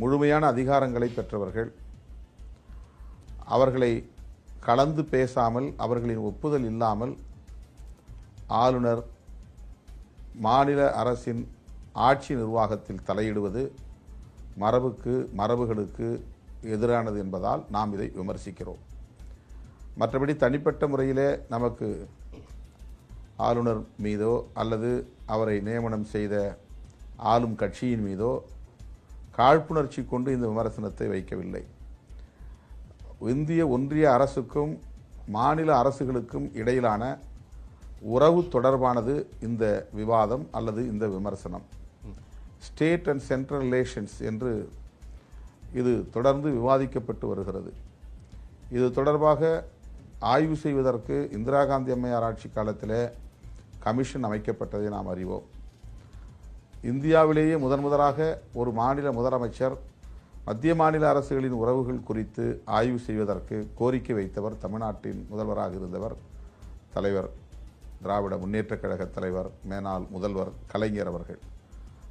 முழுமையான அதிகாரங்களை பெற்றவர்கள். அவர்களை கலந்து பேசாமல் அவர்களின் ஒப்புதல் இல்லாமல் ஆளுநர் மாநில அரசின் ஆட்சி நிர்வாகத்தில் தலையிடுவது மரபுக்கு மரபுகளுக்கு எதிரானது என்பதால் நாம் இதை விமர்சிக்கிறோம். மற்றபடி தனிப்பட்ட முறையிலே நமக்கு ஆளுநர் மீதோ அல்லது அவரை நியமனம் செய்த ஆளும் கட்சியின் மீதோ காழ்ப்புணர்ச்சி கொண்டு இந்த விமர்சனத்தை வைக்கவில்லை. இந்திய ஒன்றிய அரசுக்கும் மாநில அரசுகளுக்கும் இடையிலான உறவு தொடர்பானது இந்த விவாதம் அல்லது இந்த விமர்சனம். ஸ்டேட் அண்ட் சென்ட்ரல் ரிலேஷன்ஸ் என்று இது தொடர்ந்து விவாதிக்கப்பட்டு வருகிறது. இது தொடர்பாக ஆய்வு செய்வதற்கு இந்திரா காந்தி அம்மையார் ஆட்சி காலத்தில் கமிஷன் அமைக்கப்பட்டதை நாம் அறிவோம். இந்தியாவிலேயே முதன் முதலாக ஒரு மாநில முதலமைச்சர் மத்திய மாநில அரசுகளின் உறவுகள் குறித்து ஆய்வு செய்வதற்கு கோரிக்கை வைத்தவர் தமிழ்நாட்டின் முதல்வராக இருந்தவர் தலைவர் திராவிட முன்னேற்றக் கழக தலைவர் மேனால் முதல்வர் கலைஞர் அவர்கள்.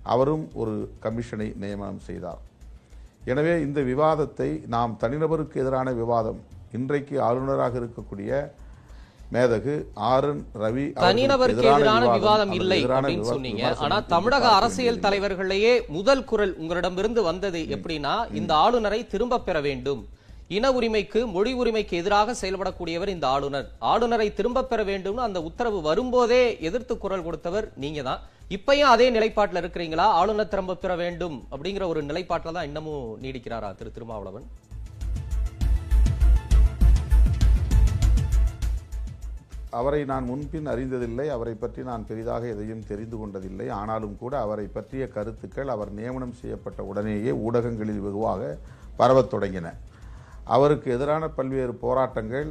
அவரும் ஒரு கமிஷனை நியமனம் செய்தார். எனவே இந்த விவாதத்தை நாம் தனிநபருக்கு எதிரான விவாதம் இன்றைக்கு ஆளுநராக இருக்கக்கூடிய மேதகு ஆர் என் ரவி தனிநபருக்கு எதிரான விவாதம் இல்லை அப்படின்னு சொன்னீங்க. ஆனா தமிழக அரசியல். தலைவர்களிலேயே முதல் குரல் உங்களிடமிருந்து வந்தது எப்படின்னா இந்த ஆளுநரை திரும்ப பெற வேண்டும். இன உரிமைக்கு மொழி உரிமைக்கு எதிராக செயல்படக்கூடியவர் இந்த ஆளுநர். ஆளுநரை திரும்ப பெற வேண்டும்னு அந்த உத்தரவு வரும்போதே எதிர்த்து குரல் கொடுத்தவர் நீங்க தான். இப்பயும் அதே நிலைப்பாட்டுல இருக்கிறீங்களா? ஆளுநர் திரும்ப பெற வேண்டும் அப்படிங்கிற ஒரு நிலைப்பாட்டுல தான் இன்னமும் நீடிக்கிறாரா திரு திருமாவளவன்? அவரை நான் முன்பின் அறிந்ததில்லை அவரை பற்றி நான் பெரிதாக எதையும் தெரிந்து கொண்டதில்லை. ஆனாலும் கூட அவரை பற்றிய கருத்துக்கள் அவர் நியமனம் செய்யப்பட்ட உடனேயே ஊடகங்களில் வெகுவாக பரவத் தொடங்கின. அவருக்கு எதிரான பல்வேறு போராட்டங்கள்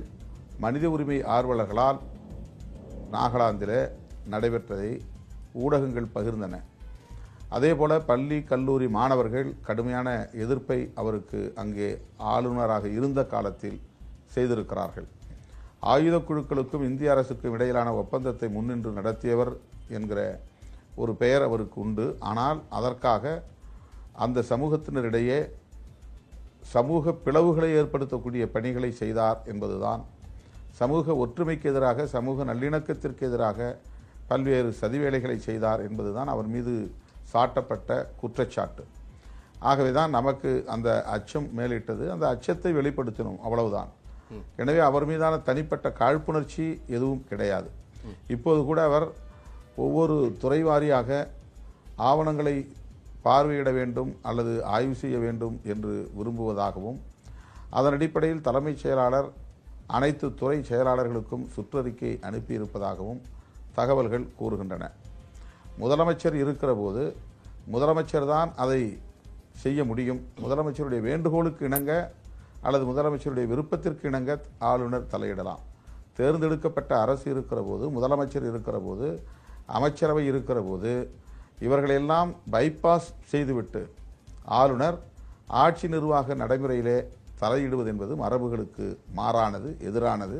மனித உரிமை ஆர்வலர்களால் நாகாலாந்தில் நடைபெற்றதை ஊடகங்கள் பகிர்ந்தன. அதேபோல பள்ளி கல்லூரி மாணவர்கள் கடுமையான எதிர்ப்பை அவருக்கு அங்கே ஆளுநராக இருந்த காலத்தில் செய்திருக்கிறார்கள். ஆயுத குழுக்களுக்கும் இந்திய அரசுக்கும் இடையிலான ஒப்பந்தத்தை முன்னின்று நடத்தியவர் என்கிற ஒரு பெயர் அவருக்கு உண்டு. ஆனால் அதற்காக அந்த சமூகத்தினரிடையே சமூக பிளவுகளை ஏற்படுத்தக்கூடிய பணிகளை செய்தார் என்பதுதான். சமூக ஒற்றுமைக்கு எதிராக சமூக நல்லிணக்கத்திற்கு எதிராக பல்வேறு சதிவேலைகளை செய்தார் என்பதுதான் அவர் மீது சாட்டப்பட்ட குற்றச்சாட்டு. ஆகவேதான் நமக்கு அந்த அச்சம் மேலிட்டது. அந்த அச்சத்தை வெளிப்படுத்தினோம் அவ்வளவுதான். எனவே அவர் மீதான தனிப்பட்ட காழ்ப்புணர்ச்சி எதுவும் கிடையாது. இப்போது கூட அவர் ஒவ்வொரு துறை வாரியாக ஆவணங்களை பார்வையிட வேண்டும் அல்லது ஆய்வு செய்ய வேண்டும் என்று விரும்புவதாகவும் அதன் அடிப்படையில் தலைமைச் செயலாளர் அனைத்து துறை செயலாளர்களுக்கும் சுற்றறிக்கை அனுப்பியிருப்பதாகவும் தகவல்கள் கூறுகின்றன. முதலமைச்சர் இருக்கிற போது முதலமைச்சர் தான் அதை செய்ய முடியும். முதலமைச்சருடைய வேண்டுகோளுக்கு இணங்க அல்லது முதலமைச்சருடைய விருப்பத்திற்கு இணங்க ஆளுநர் தலையிடலாம். தேர்ந்தெடுக்கப்பட்ட அரசு இருக்கிற போது முதலமைச்சர் இருக்கிற போது அமைச்சரவை இருக்கிற போது இவர்களெல்லாம் பைபாஸ் செய்துவிட்டு ஆளுநர் ஆட்சி நிர்வாக நடைமுறையிலே தலையிடுவது என்பது மரபுகளுக்கு மாறானது எதிரானது.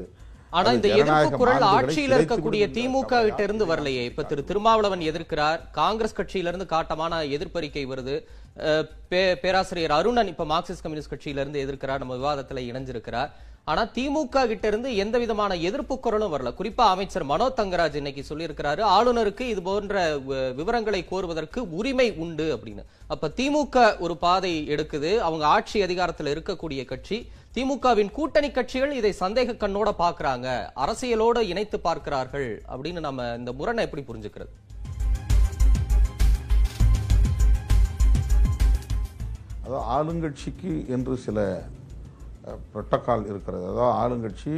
ஆனா இந்த எதிர்ப்பு குரல் ஆட்சியில் இருக்கக்கூடிய திமுக கிட்ட இருந்து வரலையே. இப்ப திரு திருமாவளவன் எதிர்க்கிறார் காங்கிரஸ் கட்சியில இருந்து காட்டமான எதிர்ப்பறிக்கை வருது. பேராசிரியர் அருணன் இப்ப மார்க்சிஸ்ட் கம்யூனிஸ்ட் கட்சியிலிருந்து எதிர்க்கிறார் நம்ம விவாதத்தில் இணைஞ்சிருக்கிறார். ஆனா திமுக கிட்ட இருந்து எந்த விதமான எதிர்ப்பு குரலும் வரல. குறிப்பா அமைச்சர் மனோ தங்கராஜ் இன்னைக்கு சொல்லியிருக்கிறாரு ஆளுநருக்கு இது போன்ற விவரங்களை கோருவதற்கு உரிமை உண்டு அப்படின்னு. அப்ப திமுக ஒரு பாதை எடுக்குது அவங்க ஆட்சி அதிகாரத்துல இருக்கக்கூடிய கட்சி திமுகவின் கூட்டணி கட்சிகள் இதை சந்தேக கண்ணோட பாக்குறாங்க அரசியலோட இணைத்து பார்க்கிறார்கள் அப்படின்னு நம்ம இந்த முரணை எப்படி புரிஞ்சுக்கிறது? அதாவது ஆளுங்கட்சிக்கு என்று சில புரோட்டோகால் இருக்கிறது. அதாவது ஆளுங்கட்சி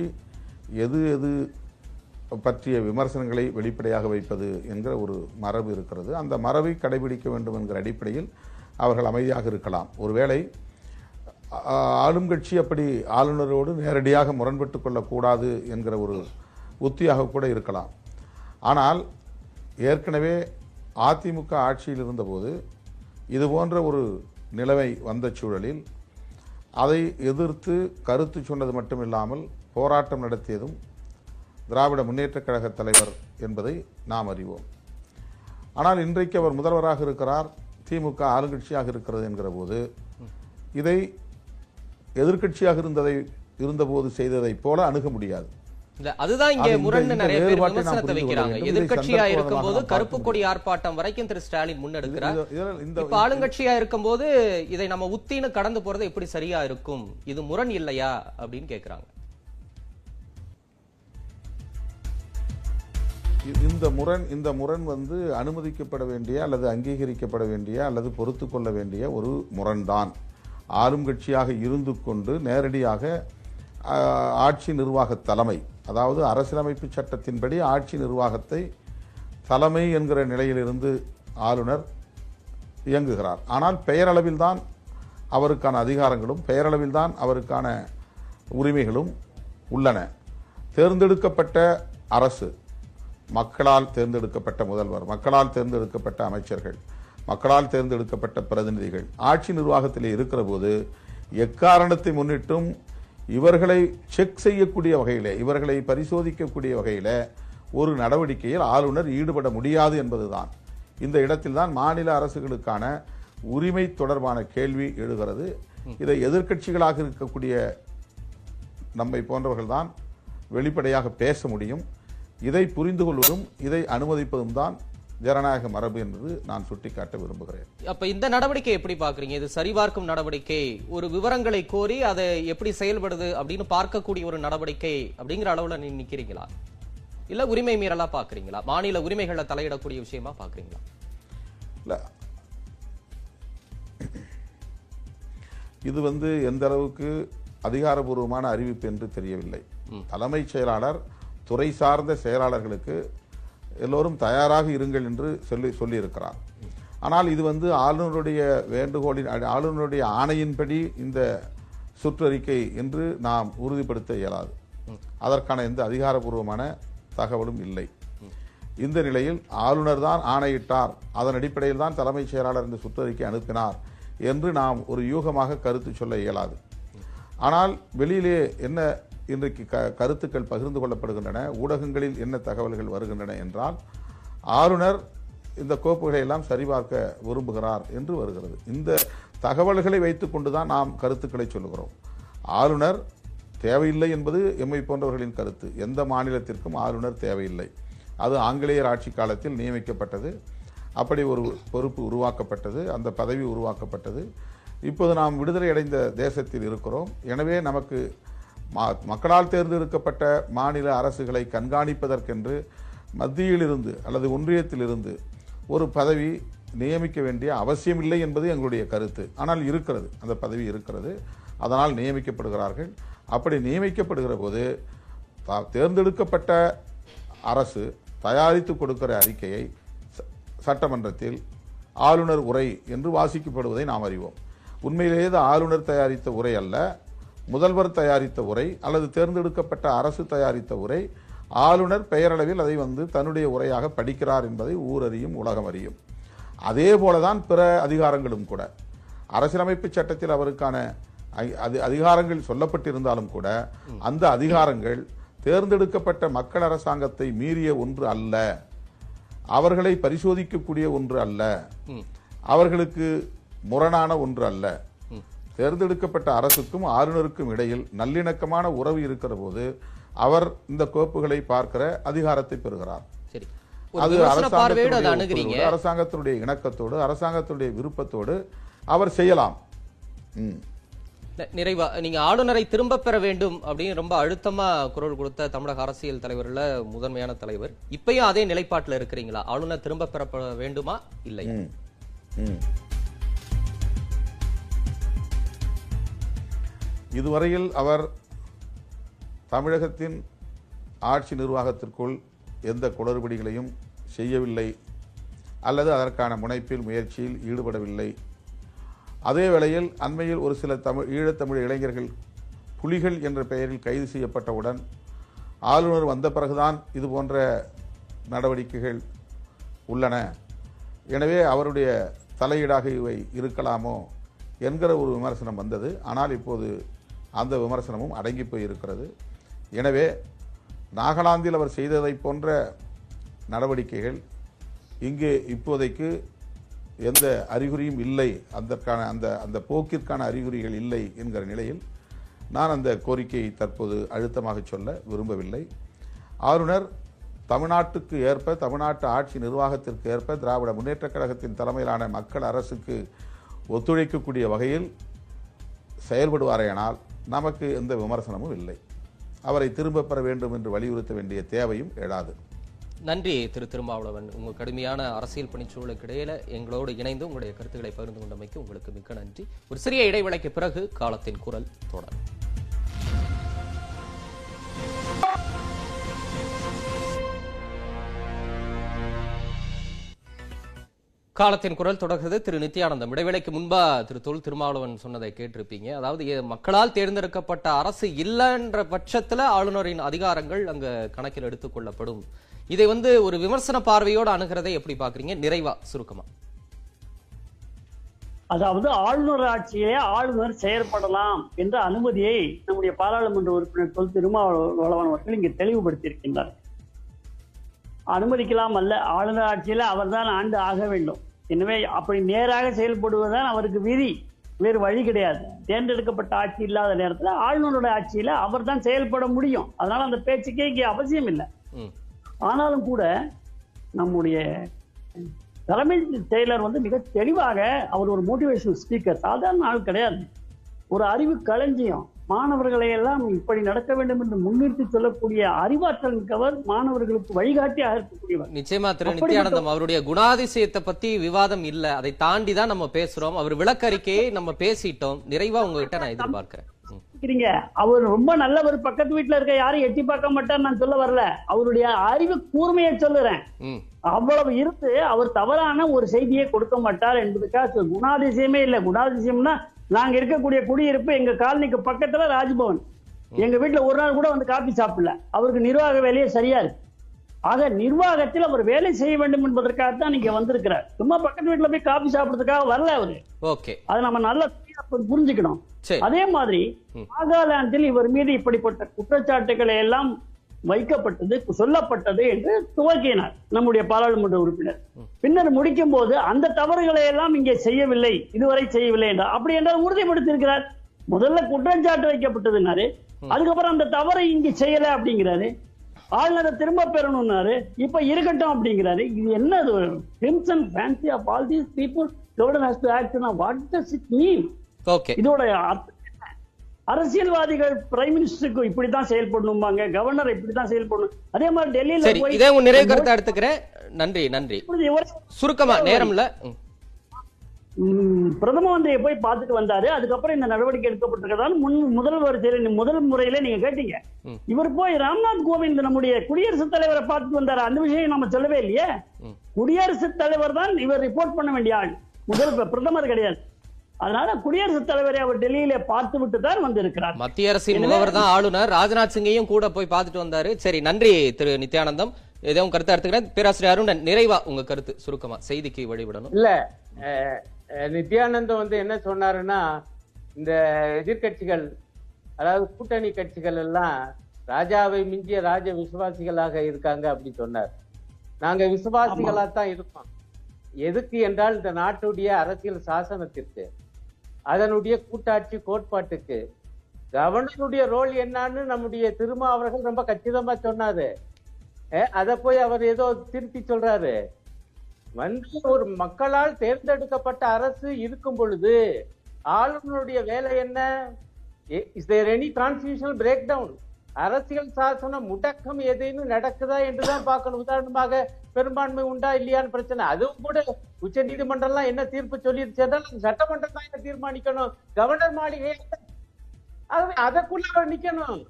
எது எது பற்றிய விமர்சனங்களை வெளிப்படையாக வைப்பது என்கிற ஒரு மரபு இருக்கிறது. அந்த மரபை கடைபிடிக்க வேண்டும் என்கிற அடிப்படையில் அவர்கள் அமைதியாக இருக்கலாம். ஒருவேளை ஆளும் கட்சி அப்படி ஆளுநரோடு நேரடியாக முரண்பட்டு கொள்ளக்கூடாது என்கிற ஒரு உத்தியாக கூட இருக்கலாம். ஆனால் ஏற்கனவே அதிமுக ஆட்சியில் இருந்தபோது இது போன்ற ஒரு நிலவை வந்த சூழலில் அதை எதிர்த்து கருத்து சொன்னது மட்டுமில்லாமல் போராட்டம் நடத்தியதும் திராவிட முன்னேற்றக் கழக தலைவர் என்பதை நாம் அறிவோம். ஆனால் இன்றைக்கு அவர் முதல்வராக இருக்கிறார் திமுக ஆளுங்கட்சியாக இருக்கிறது என்கிற போது இதை எதிர்க்கட்சியாக இருந்ததை இருந்தபோது செய்ததைப் போல அணுக முடியாது. அதுதான் இங்க இந்த நிறைய பேர் விமர்சனத்தை வைக்கிறாங்க. சந்தர்ப்பவாதமாக இருக்கும்போது நாம் கருப்பு கொடி ஆர்ப்பாட்டம் வரைக்கும் திரு ஸ்டாலின் முன்னெடுக்கிறார். இப்ப ஆளுங்கட்சியா இருக்கும்போது இதை நம்ம உத்தின்னு கடந்து போறது எப்படி சரியா இருக்கும்? இது முரண் இல்லையா? அப்படின்னு கேக்குறாங்க. இந்த முரண் இந்த முரண் வந்து அனுமதிக்கப்பட வேண்டிய அல்லது அங்கீகரிக்கப்பட வேண்டிய அல்லது பொறுத்து கொள்ள வேண்டிய ஒரு முரண்தான் ஆளும் கட்சியாக இருந்து கொண்டு நேரடியாக ஆட்சி நிர்வாக தலைமை அதாவது அரசியலமைப்பு சட்டத்தின்படி ஆட்சி நிர்வாகத்தை தலைமை என்கிற நிலையிலிருந்து ஆளுநர் இயங்குகிறார். ஆனால் பெயரளவில் தான் அவருக்கான அதிகாரங்களும் பெயரளவில் தான் அவருக்கான உரிமைகளும் உள்ளன. தேர்ந்தெடுக்கப்பட்ட அரசு மக்களால் தேர்ந்தெடுக்கப்பட்ட முதல்வர் மக்களால் தேர்ந்தெடுக்கப்பட்ட அமைச்சர்கள் மக்களால் தேர்ந்தெடுக்கப்பட்ட பிரதிநிதிகள் ஆட்சி நிர்வாகத்தில் இருக்கிற போது எக்காரணத்தை முன்னிட்டும் இவர்களை செக் செய்யக்கூடிய வகையில் இவர்களை பரிசோதிக்கக்கூடிய வகையில் ஒரு நடவடிக்கையில் ஆளுநர் ஈடுபட முடியாது என்பதுதான். இந்த இடத்தில்தான் மாநில அரசுகளுக்கான உரிமை தொடர்பான கேள்வி எழுகிறது. இதை எதிர்க்கட்சிகளாக இருக்கக்கூடிய நம்மை போன்றவர்கள்தான் வெளிப்படையாக பேச முடியும். இதை புரிந்து கொள்வதும் இதை அனுமதிப்பதும் தான் ஜனநாயக மரபு என்பது நான் சுட்டிக்காட்ட விரும்புகிறேன். அப்ப இந்த நடவடிக்கை எப்படி பாக்குறீங்க இது சரிபார்க்கும் நடவடிக்கை ஒரு விவரங்களை கோரி அதை எப்படி செயல்படுது அப்படின்னு பார்க்கக்கூடிய ஒரு நடவடிக்கை அப்படிங்கிற அளவுல நீ நிக்கிறீங்களா? இல்ல உரிமை மீறலா பாக்குறீங்களா மாநில உரிமைகளை தலையிடக்கூடிய விஷயமா பாக்குறீங்களா இல்ல. இது வந்து எந்த அளவுக்கு அதிகாரபூர்வமான அறிவிப்பு என்று தெரியவில்லை. தலைமைச் செயலாளர் துறை சார்ந்த செயலாளர்களுக்கு எல்லோரும் தயாராக இருங்கள் என்று சொல்லி சொல்லியிருக்கிறார். ஆனால் இது வந்து ஆளுநருடைய வேண்டுகோளின் ஆளுநருடைய ஆணையின்படி இந்த சுற்றறிக்கை என்று நாம் உறுதிப்படுத்த இயலாது. அதற்கான எந்த அதிகாரபூர்வமான தகவலும் இல்லை. இந்த நிலையில் ஆளுநர் தான் ஆணையிட்டார். அதன் அடிப்படையில் தான் தலைமைச் செயலாளர் இந்த சுற்றறிக்கை அனுப்பினார் என்று நாம் ஒரு யூகமாக கருத்து சொல்ல இயலாது. ஆனால் வெளியிலே என்ன இன்றைக்கு க கருத்துக்கள் பகிர்ந்து கொள்ளப்படுகின்றன. ஊடகங்களில் என்ன தகவல்கள் வருகின்றன என்றால் ஆளுநர் இந்த கோப்புகளை எல்லாம் சரிபார்க்க விரும்புகிறார் என்று வருகிறது. இந்த தகவல்களை வைத்துக்கொண்டு தான் நாம் கருத்துக்களை சொல்லுகிறோம். ஆளுநர் தேவையில்லை என்பது எம்மை போன்றவர்களின் கருத்து. எந்த மாநிலத்திற்கும் ஆளுநர் தேவையில்லை. அது ஆங்கிலேயர் ஆட்சி காலத்தில் நியமிக்கப்பட்டது. அப்படி ஒரு பொறுப்பு உருவாக்கப்பட்டது. அந்த பதவி உருவாக்கப்பட்டது. இப்போது நாம் விடுதலை அடைந்த தேசத்தில் இருக்கிறோம். எனவே நமக்கு மக்களால் தேர்ந்தெடுக்கப்பட்ட மாநில அரசுகளை கண்காணிப்பதற்கென்று மத்தியிலிருந்து அல்லது ஒன்றியத்திலிருந்து ஒரு பதவி நியமிக்க வேண்டிய அவசியமில்லை என்பது எங்களுடைய கருத்து. ஆனால் இருக்கிறது. அந்த பதவி இருக்கிறது. அதனால் நியமிக்கப்படுகிறார்கள். அப்படி நியமிக்கப்படுகிற போது தேர்ந்தெடுக்கப்பட்ட அரசு தயாரித்து கொடுக்கிற அறிக்கையை ச- சட்டமன்றத்தில் ஆளுநர் உரை என்று வாசிக்கப்படுவதை நாம் அறிவோம். உண்மையிலேயே ஆளுநர் தயாரித்த உரை அல்ல. முதல்வர் தயாரித்த உரை அல்லது தேர்ந்தெடுக்கப்பட்ட அரசு தயாரித்த உரை ஆளுநர் பெயரளவில் அதை வந்து தன்னுடைய உரையாக படிக்கிறார் என்பதை ஊரறியும் உலகம் அறியும். அதே போலதான் பிற அதிகாரங்களும் கூட. அரசியலமைப்பு சட்டத்தில் அவருக்கான அது அதிகாரங்கள் சொல்லப்பட்டிருந்தாலும் கூட அந்த அதிகாரங்கள் தேர்ந்தெடுக்கப்பட்ட மக்கள் அரசாங்கத்தை மீறிய ஒன்று அல்ல. அவர்களை பரிசோதிக்கக்கூடிய ஒன்று அல்ல. அவர்களுக்கு முரணான ஒன்று அல்ல. தேர்ந்தெடுக்கப்பட்ட அரசுக்கும் ஆளுநருக்கும் இடையில் நல்லிணக்கமான உறவு இருக்கிற போது அவர் இந்த கோப்புகளை பார்க்கிற அதிகாரத்தை பெறுகிறார். அது அரசாங்கத்தினுடைய அரசாங்கத்தினுடைய இணக்கத்தோடு அரசாங்கத்தினுடைய விருப்பத்தோடு அவர் செய்யலாம். நிறைவா நீங்க ஆளுநரை திரும்ப பெற வேண்டும் அப்படின்னு ரொம்ப அழுத்தமா குரல் கொடுத்த தமிழக அரசியல் தலைவர்ல முதன்மையான தலைவர். இப்பயும் அதே நிலைப்பாட்டுல இருக்கிறீங்களா? ஆளுநர் திரும்ப பெற வேண்டுமா? இல்லையா? இதுவரையில் அவர் தமிழகத்தின் ஆட்சி நிர்வாகத்திற்குள் எந்த குளறுபடிகளையும் செய்யவில்லை அல்லது அதற்கான முனைப்பில் முயற்சியில் ஈடுபடவில்லை. அதே வேளையில் அண்மையில் ஒரு சில தமிழ் ஈழத்தமிழ் இளைஞர்கள் புலிகள் என்ற பெயரில் கைது செய்யப்பட்டவுடன் ஆளுநர் வந்த பிறகுதான் இது போன்ற நடவடிக்கைகள் உள்ளன. எனவே அவருடைய தலையீடாக இவை இருக்கலாமோ என்கிற ஒரு விமர்சனம் வந்தது. ஆனால் இப்போது அந்த விமர்சனமும் அடங்கி போயிருக்கிறது எனவே நாகாலாந்தில் அவர் செய்ததைப் போன்ற நடவடிக்கைகள் இங்கே இப்போதைக்கு எந்த அறிகுறியும் இல்லை. அதற்கான அந்த அந்த போக்கிற்கான அறிகுறிகள் இல்லை என்கிற நிலையில் நான் அந்த கோரிக்கையை தற்போது அழுத்தமாக சொல்ல விரும்பவில்லை. ஆளுநர் தமிழ்நாட்டுக்கு ஏற்ப தமிழ்நாட்டு ஆட்சி நிர்வாகத்திற்கு ஏற்ப திராவிட முன்னேற்றக் கழகத்தின் தலைமையிலான மக்கள் அரசுக்கு ஒத்துழைக்கக்கூடிய வகையில் செயல்படுவாரேயானால் நமக்கு எந்த விமர்சனமும் இல்லை. அவரை திரும்ப பெற வேண்டும் என்று வலியுறுத்த வேண்டிய தேவையும் எழாது. நன்றி திரு திருமாவளவன். உங்கள் கடுமையான அரசியல் பணிச்சூழலுக்கு இடையில எங்களோடு இணைந்து உங்களுடைய கருத்துக்களை பகிர்ந்து கொண்டமைக்கு உங்களுக்கு மிக்க நன்றி. ஒரு சிறிய இடைவெளிக்கு பிறகு காலத்தின் குரல் தொடரும். காலத்தின் குரல் தொடர்கிறது. திரு. நித்யானந்தம் இடைவேளைக்கு முன்பா திரு. தொல் திருமாவளவன் சொன்னதை கேட்டிருப்பீங்க. அதாவது மக்களால் தேர்ந்தெடுக்கப்பட்ட அரசு இல்லைன்ற பட்சத்தில் ஆளுநரின் அதிகாரங்கள் அங்கு கணக்கில் எடுத்துக் கொள்ளப்படும். இதை வந்து ஒரு விமர்சன பார்வையோடு அணுகிறதை எப்படி பாக்குறீங்க நிறைவா சுருக்கமா. அதாவது ஆளுநர் ஆட்சியிலே ஆளுநர் செயற்படலாம் என்ற அனுமதியை நம்முடைய பாராளுமன்ற உறுப்பினர் தொல் திருமாவளவன் அவர்கள் இங்கு தெளிவுபடுத்தியிருக்கின்றார். அனுமதிக்கலாம் அல்ல ஆளுநர் ஆட்சியில அவர்தான் ஆண்டு ஆக வேண்டும். எனவே அப்படி நேராக செயல்படுவதுதான் அவருக்கு விதி. வேறு வழி கிடையாது. தேர்ந்தெடுக்கப்பட்ட ஆட்சி இல்லாத நேரத்தில் ஆளுநருடைய ஆட்சியில அவர்தான் செயல்பட முடியும். அதனால அந்த பேச்சுக்கே இங்கே அவசியம் இல்லை. ஆனாலும் கூட நம்முடைய தலைமைச் செயலர் வந்து மிக தெளிவாக அவர் ஒரு மோட்டிவேஷனல் ஸ்பீக்கர் சாதாரண ஆள் கிடையாது. ஒரு அறிவு களஞ்சியம். மாணவர்களை எல்லாம் இப்படி நடக்க வேண்டும் என்று முன்னிறுத்தி சொல்லக்கூடிய அறிவாற்றல் மிக்கவர் மாணவர்களுக்கு வழிகாட்டியாக இருக்கக்கூடியவர் நிச்சயமா திரு நித்யானந்தம் அவருடைய குணாதிசயத்தை பத்தி விவாதம் இல்ல. அதை தாண்டி தான் நம்ம பேசுறோம். அவர் விளக்கறிக்கையை நம்ம பேசிட்டோம். நிறைவா உங்ககிட்ட நான் எதிர்பார்க்கிறேன். அவர் ரொம்ப நல்லவர். பக்கத்து வீட்டுல இருக்க யாரும் எட்டி பார்க்க மாட்டார் நான் சொல்ல வரல. அவருடைய அறிவு கூர்மையை சொல்லுறேன். அவ்வளவு இருந்து அவர் தவறான ஒரு செய்தியை கொடுக்க மாட்டார் என்பதுக்காக குணாதிசயமே இல்லை. குணாதிசயம்னா நாங்க இருக்கக்கூடிய குடியிருப்பு எங்க காலனிக்கு பக்கத்துல ராஜ்பவன். எங்க வீட்டுல ஒரு நாள் கூட வந்து காபி சாப்பிடல. அவருக்கு நிர்வாக வேலையே சரியா இருக்கு. ஆக நிர்வாகத்தில் அவர் வேலை செய்ய வேண்டும் என்பதற்காக தான் நீங்க வந்திருக்கிறார். சும்மா பக்கத்து வீட்டுல போய் காபி சாப்பிடுறதுக்காக வரல அவரு. ஓகே. அதை நம்ம நல்லா புரிஞ்சுக்கணும். அதே மாதிரி. நாகாலாந்தில் இவர் மீது இப்படிப்பட்ட குற்றச்சாட்டுகளை எல்லாம் வைக்கப்பட்டது சொல்லப்பட்டது என்று துவக்கினார் நம்முடைய பாராளுமன்ற உறுப்பினர். பின்னர் முடிக்கும் போது அந்த தவறுகளை எல்லாம் இங்கே செய்யவில்லை இதுவரை செய்யவில்லை என்றார். அப்படி என்றால் உறுதிப்படுத்தியிருக்கிறார். முதல்ல குற்றச்சாட்டு வைக்கப்பட்டதுனாரு அதுக்கப்புறம் அந்த தவறை இங்கே செய்யல அப்படிங்கிறாரு. ஆளுநரை திரும்ப பெறணும்னாரு. இப்ப இருக்கட்டும் அப்படிங்கிறாரு. இது என்ன அது crimson fancy of all these people governor has to act what does it mean okay இதோட? அரசியல்வாதிகள் பிரைம் மினிஸ்டருக்கு இப்படித்தான் செயல்படணும்பாங்க கவர்னர் இப்படித்தான் செயல்படணும். அதே மாதிரி டெல்லியில சரி இதே உங்க நிறைவு கருத்தை எடுத்துக்கிறேன். நன்றி நன்றி. சுருக்கமா நேரம்ல. பிரதம மந்திரியை போய் பார்த்துட்டு வந்தாரு. அதுக்கப்புறம் இந்த நடவடிக்கை எடுக்கப்பட்டிருக்கிறதால முன் முதல் வரிசையில முதல் முறையில நீங்க கேட்டீங்க. இவர் போய் ராம்நாத் கோவிந்த் நம்முடைய குடியரசுத் தலைவரை பார்த்துட்டு வந்தாரு. அந்த விஷயம் நம்ம சொல்லவே இல்லையே. குடியரசுத் தலைவர் தான் இவர் ரிப்போர்ட் பண்ண வேண்டிய ஆள். முதல் பிரதமர் கிடையாது. அதனால குடியரசுத் தலைவரை அவர் டெல்லியில பார்த்து விட்டு தான் வந்திருக்கிறார். மத்திய அரசின் முகவர் தான் ஆளுநர். ராஜ்நாத் சிங்கையும் கூட போய் பார்த்துட்டு வந்தாரு. சரி நன்றி திரு நித்யானந்தம். ஏதோ உங்க கருத்தை எடுத்துக்கிறேன். பேராசிரியர் அருணன் நிறைவா உங்க கருத்து சுருக்கமா செய்திக்கு வழிவிடணும் இல்ல நித்யானந்தம் வந்து என்ன சொன்னாருன்னா இந்த எதிர்க்கட்சிகள் அதாவது கூட்டணி கட்சிகள் எல்லாம் ராஜாவை மிஞ்சிய ராஜ விசுவாசிகளாக இருக்காங்க அப்படி சொன்னார். நாங்க விசுவாசிகளா தான் இருக்கோம். எதுக்கு என்றால் இந்த நாட்டுடைய அரசியல் சாசனத்திற்கு. அதனுடைய கூட்டாட்சி கோட்பாட்டுக்கு. கவர்னருடைய ரோல் என்னன்னு நம்முடைய திருமா அவர்கள் ரொம்ப கச்சிதமா சொன்னாரு. அதை போய் அவர் ஏதோ திருப்பி சொல்றாரு. வந்து ஒரு மக்களால் தேர்ந்தெடுக்கப்பட்ட அரசு இருக்கும் பொழுது ஆளுநருடைய வேலை என்ன? Is there any constitutional break down அரசியல் சாசன முடக்கம் ஏதேனும் நடக்குதா என்றுதான் பார்க்கணும். உதாரணமாக பெரும்பான்மை உண்டா இல்லையான்னு பிரச்சனை. அதுவும் கூட உச்ச நீதிமன்றம்லாம் என்ன தீர்ப்பு சொல்லிருச்சுன்னா சட்டமன்றம் தான் என்ன தீர்மானிக்கணும்? கவர்னர் மாளிகை அது அதற்குள்ள அவர் நிக்கணும்.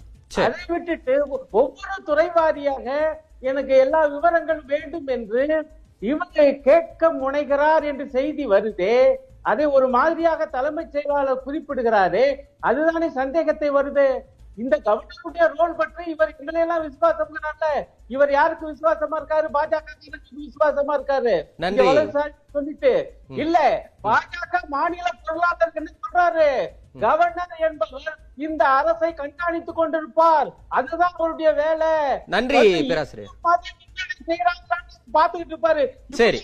அதை விட்டுட்டு ஒவ்வொரு துறை வாரியாக எனக்கு எல்லா விவரங்களும் வேண்டும் என்று இவரை கேட்க முனைகிறார் என்று செய்தி வருதே அதை ஒரு மாதிரியாக தலைமைச் செயலாளர் குறிப்பிடுகிறாரே அதுதானே சந்தேகத்தை வருது. இந்த கவர்னருடைய ரோல் பற்றி இவர் எங்களையெல்லாம் விசுவாசம்ங்கிறார்ல. இவர் யாருக்கு விசுவாசமா இருக்காரு? பாஜக விசுவாசமா இருக்காரு. சொல்லிட்டு இல்ல பாஜக மாநில பொருளாதாரம் என்ன சொல்றாரு? கவர்னர் என்பவர் இந்த அரசை கண்காணித்துக் கொண்டிருப்பார். அதுதான் அவருடைய வேலை. நன்றி, பேராசிரியர். பார்த்துக்கிட்டு இருப்பாரு. சரி.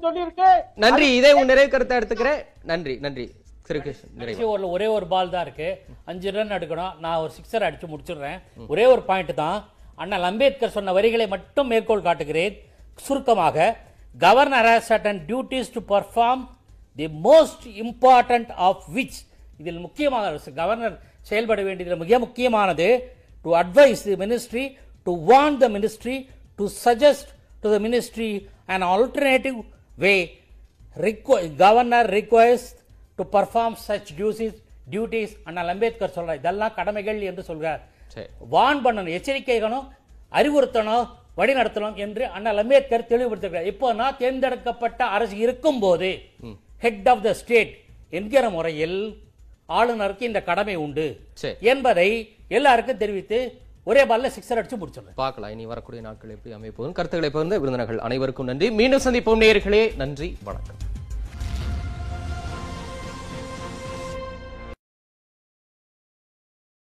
சொல்லி இருக்கு நன்றி இதே நிறைவு கருத்தை எடுத்துக்கிறேன். நன்றி நன்றி. ஓவரில் ஒரே ஒரு பால் தான் இருக்கு. அஞ்சு ரன் எடுக்கணும். நான் ஒரு சிக்ஸர் அடிச்சு முடிச்சிடுறேன். ஒரே ஒரு பாயிண்ட் தான். அண்ணல் அம்பேத்கர் சொன்ன வரிகளை மட்டும் மேற்கோள் காட்டுகிறேன். சுருக்கமாக governor has certain duties to perform the most important of which. இதில் முக்கியமாக கவர்னர் செயல்பட வேண்டியதில் மிக முக்கியமானது to advise the ministry to warn the ministry to suggest to the ministry an alternative way. Requ- governor to perform such duties duties அண்ணல் அம்பேத்கர் சொல்றார் இதெல்லாம் கடமைகள் என்று சொல்றார் சரி. வான் பண்ணணும் எச்சரிக்கைகளும் அறிவுறுத்தணும் வழி நடத்தணும் என்று அண்ணல் அம்பேத்கர் தெளிவுபடுத்திருக்கிறார் இப்போ நான் தேர்ந்தெடுக்கப்பட்ட அரசு இருக்கும் போது ஹெட் ஆஃப் த ஸ்டேட் என்கிற முறையில் ஆளுநருக்கு இந்த கடமை உண்டு. என்பதை எல்லாருக்கும் தெரிவித்து ஒரே பால்ல சிக்ஸர் அடிச்சு முடிச்சிடலாம் பார்க்கலாம். இனி வரக்கூடிய நாட்கள் எப்படி அமைப்போம்? கருத்துக்களை பகிர்ந்த விருந்தினர்கள் அனைவருக்கும் நன்றி. மீண்டும் சந்திப்போம் நேயர்களே. நன்றி. வணக்கம்.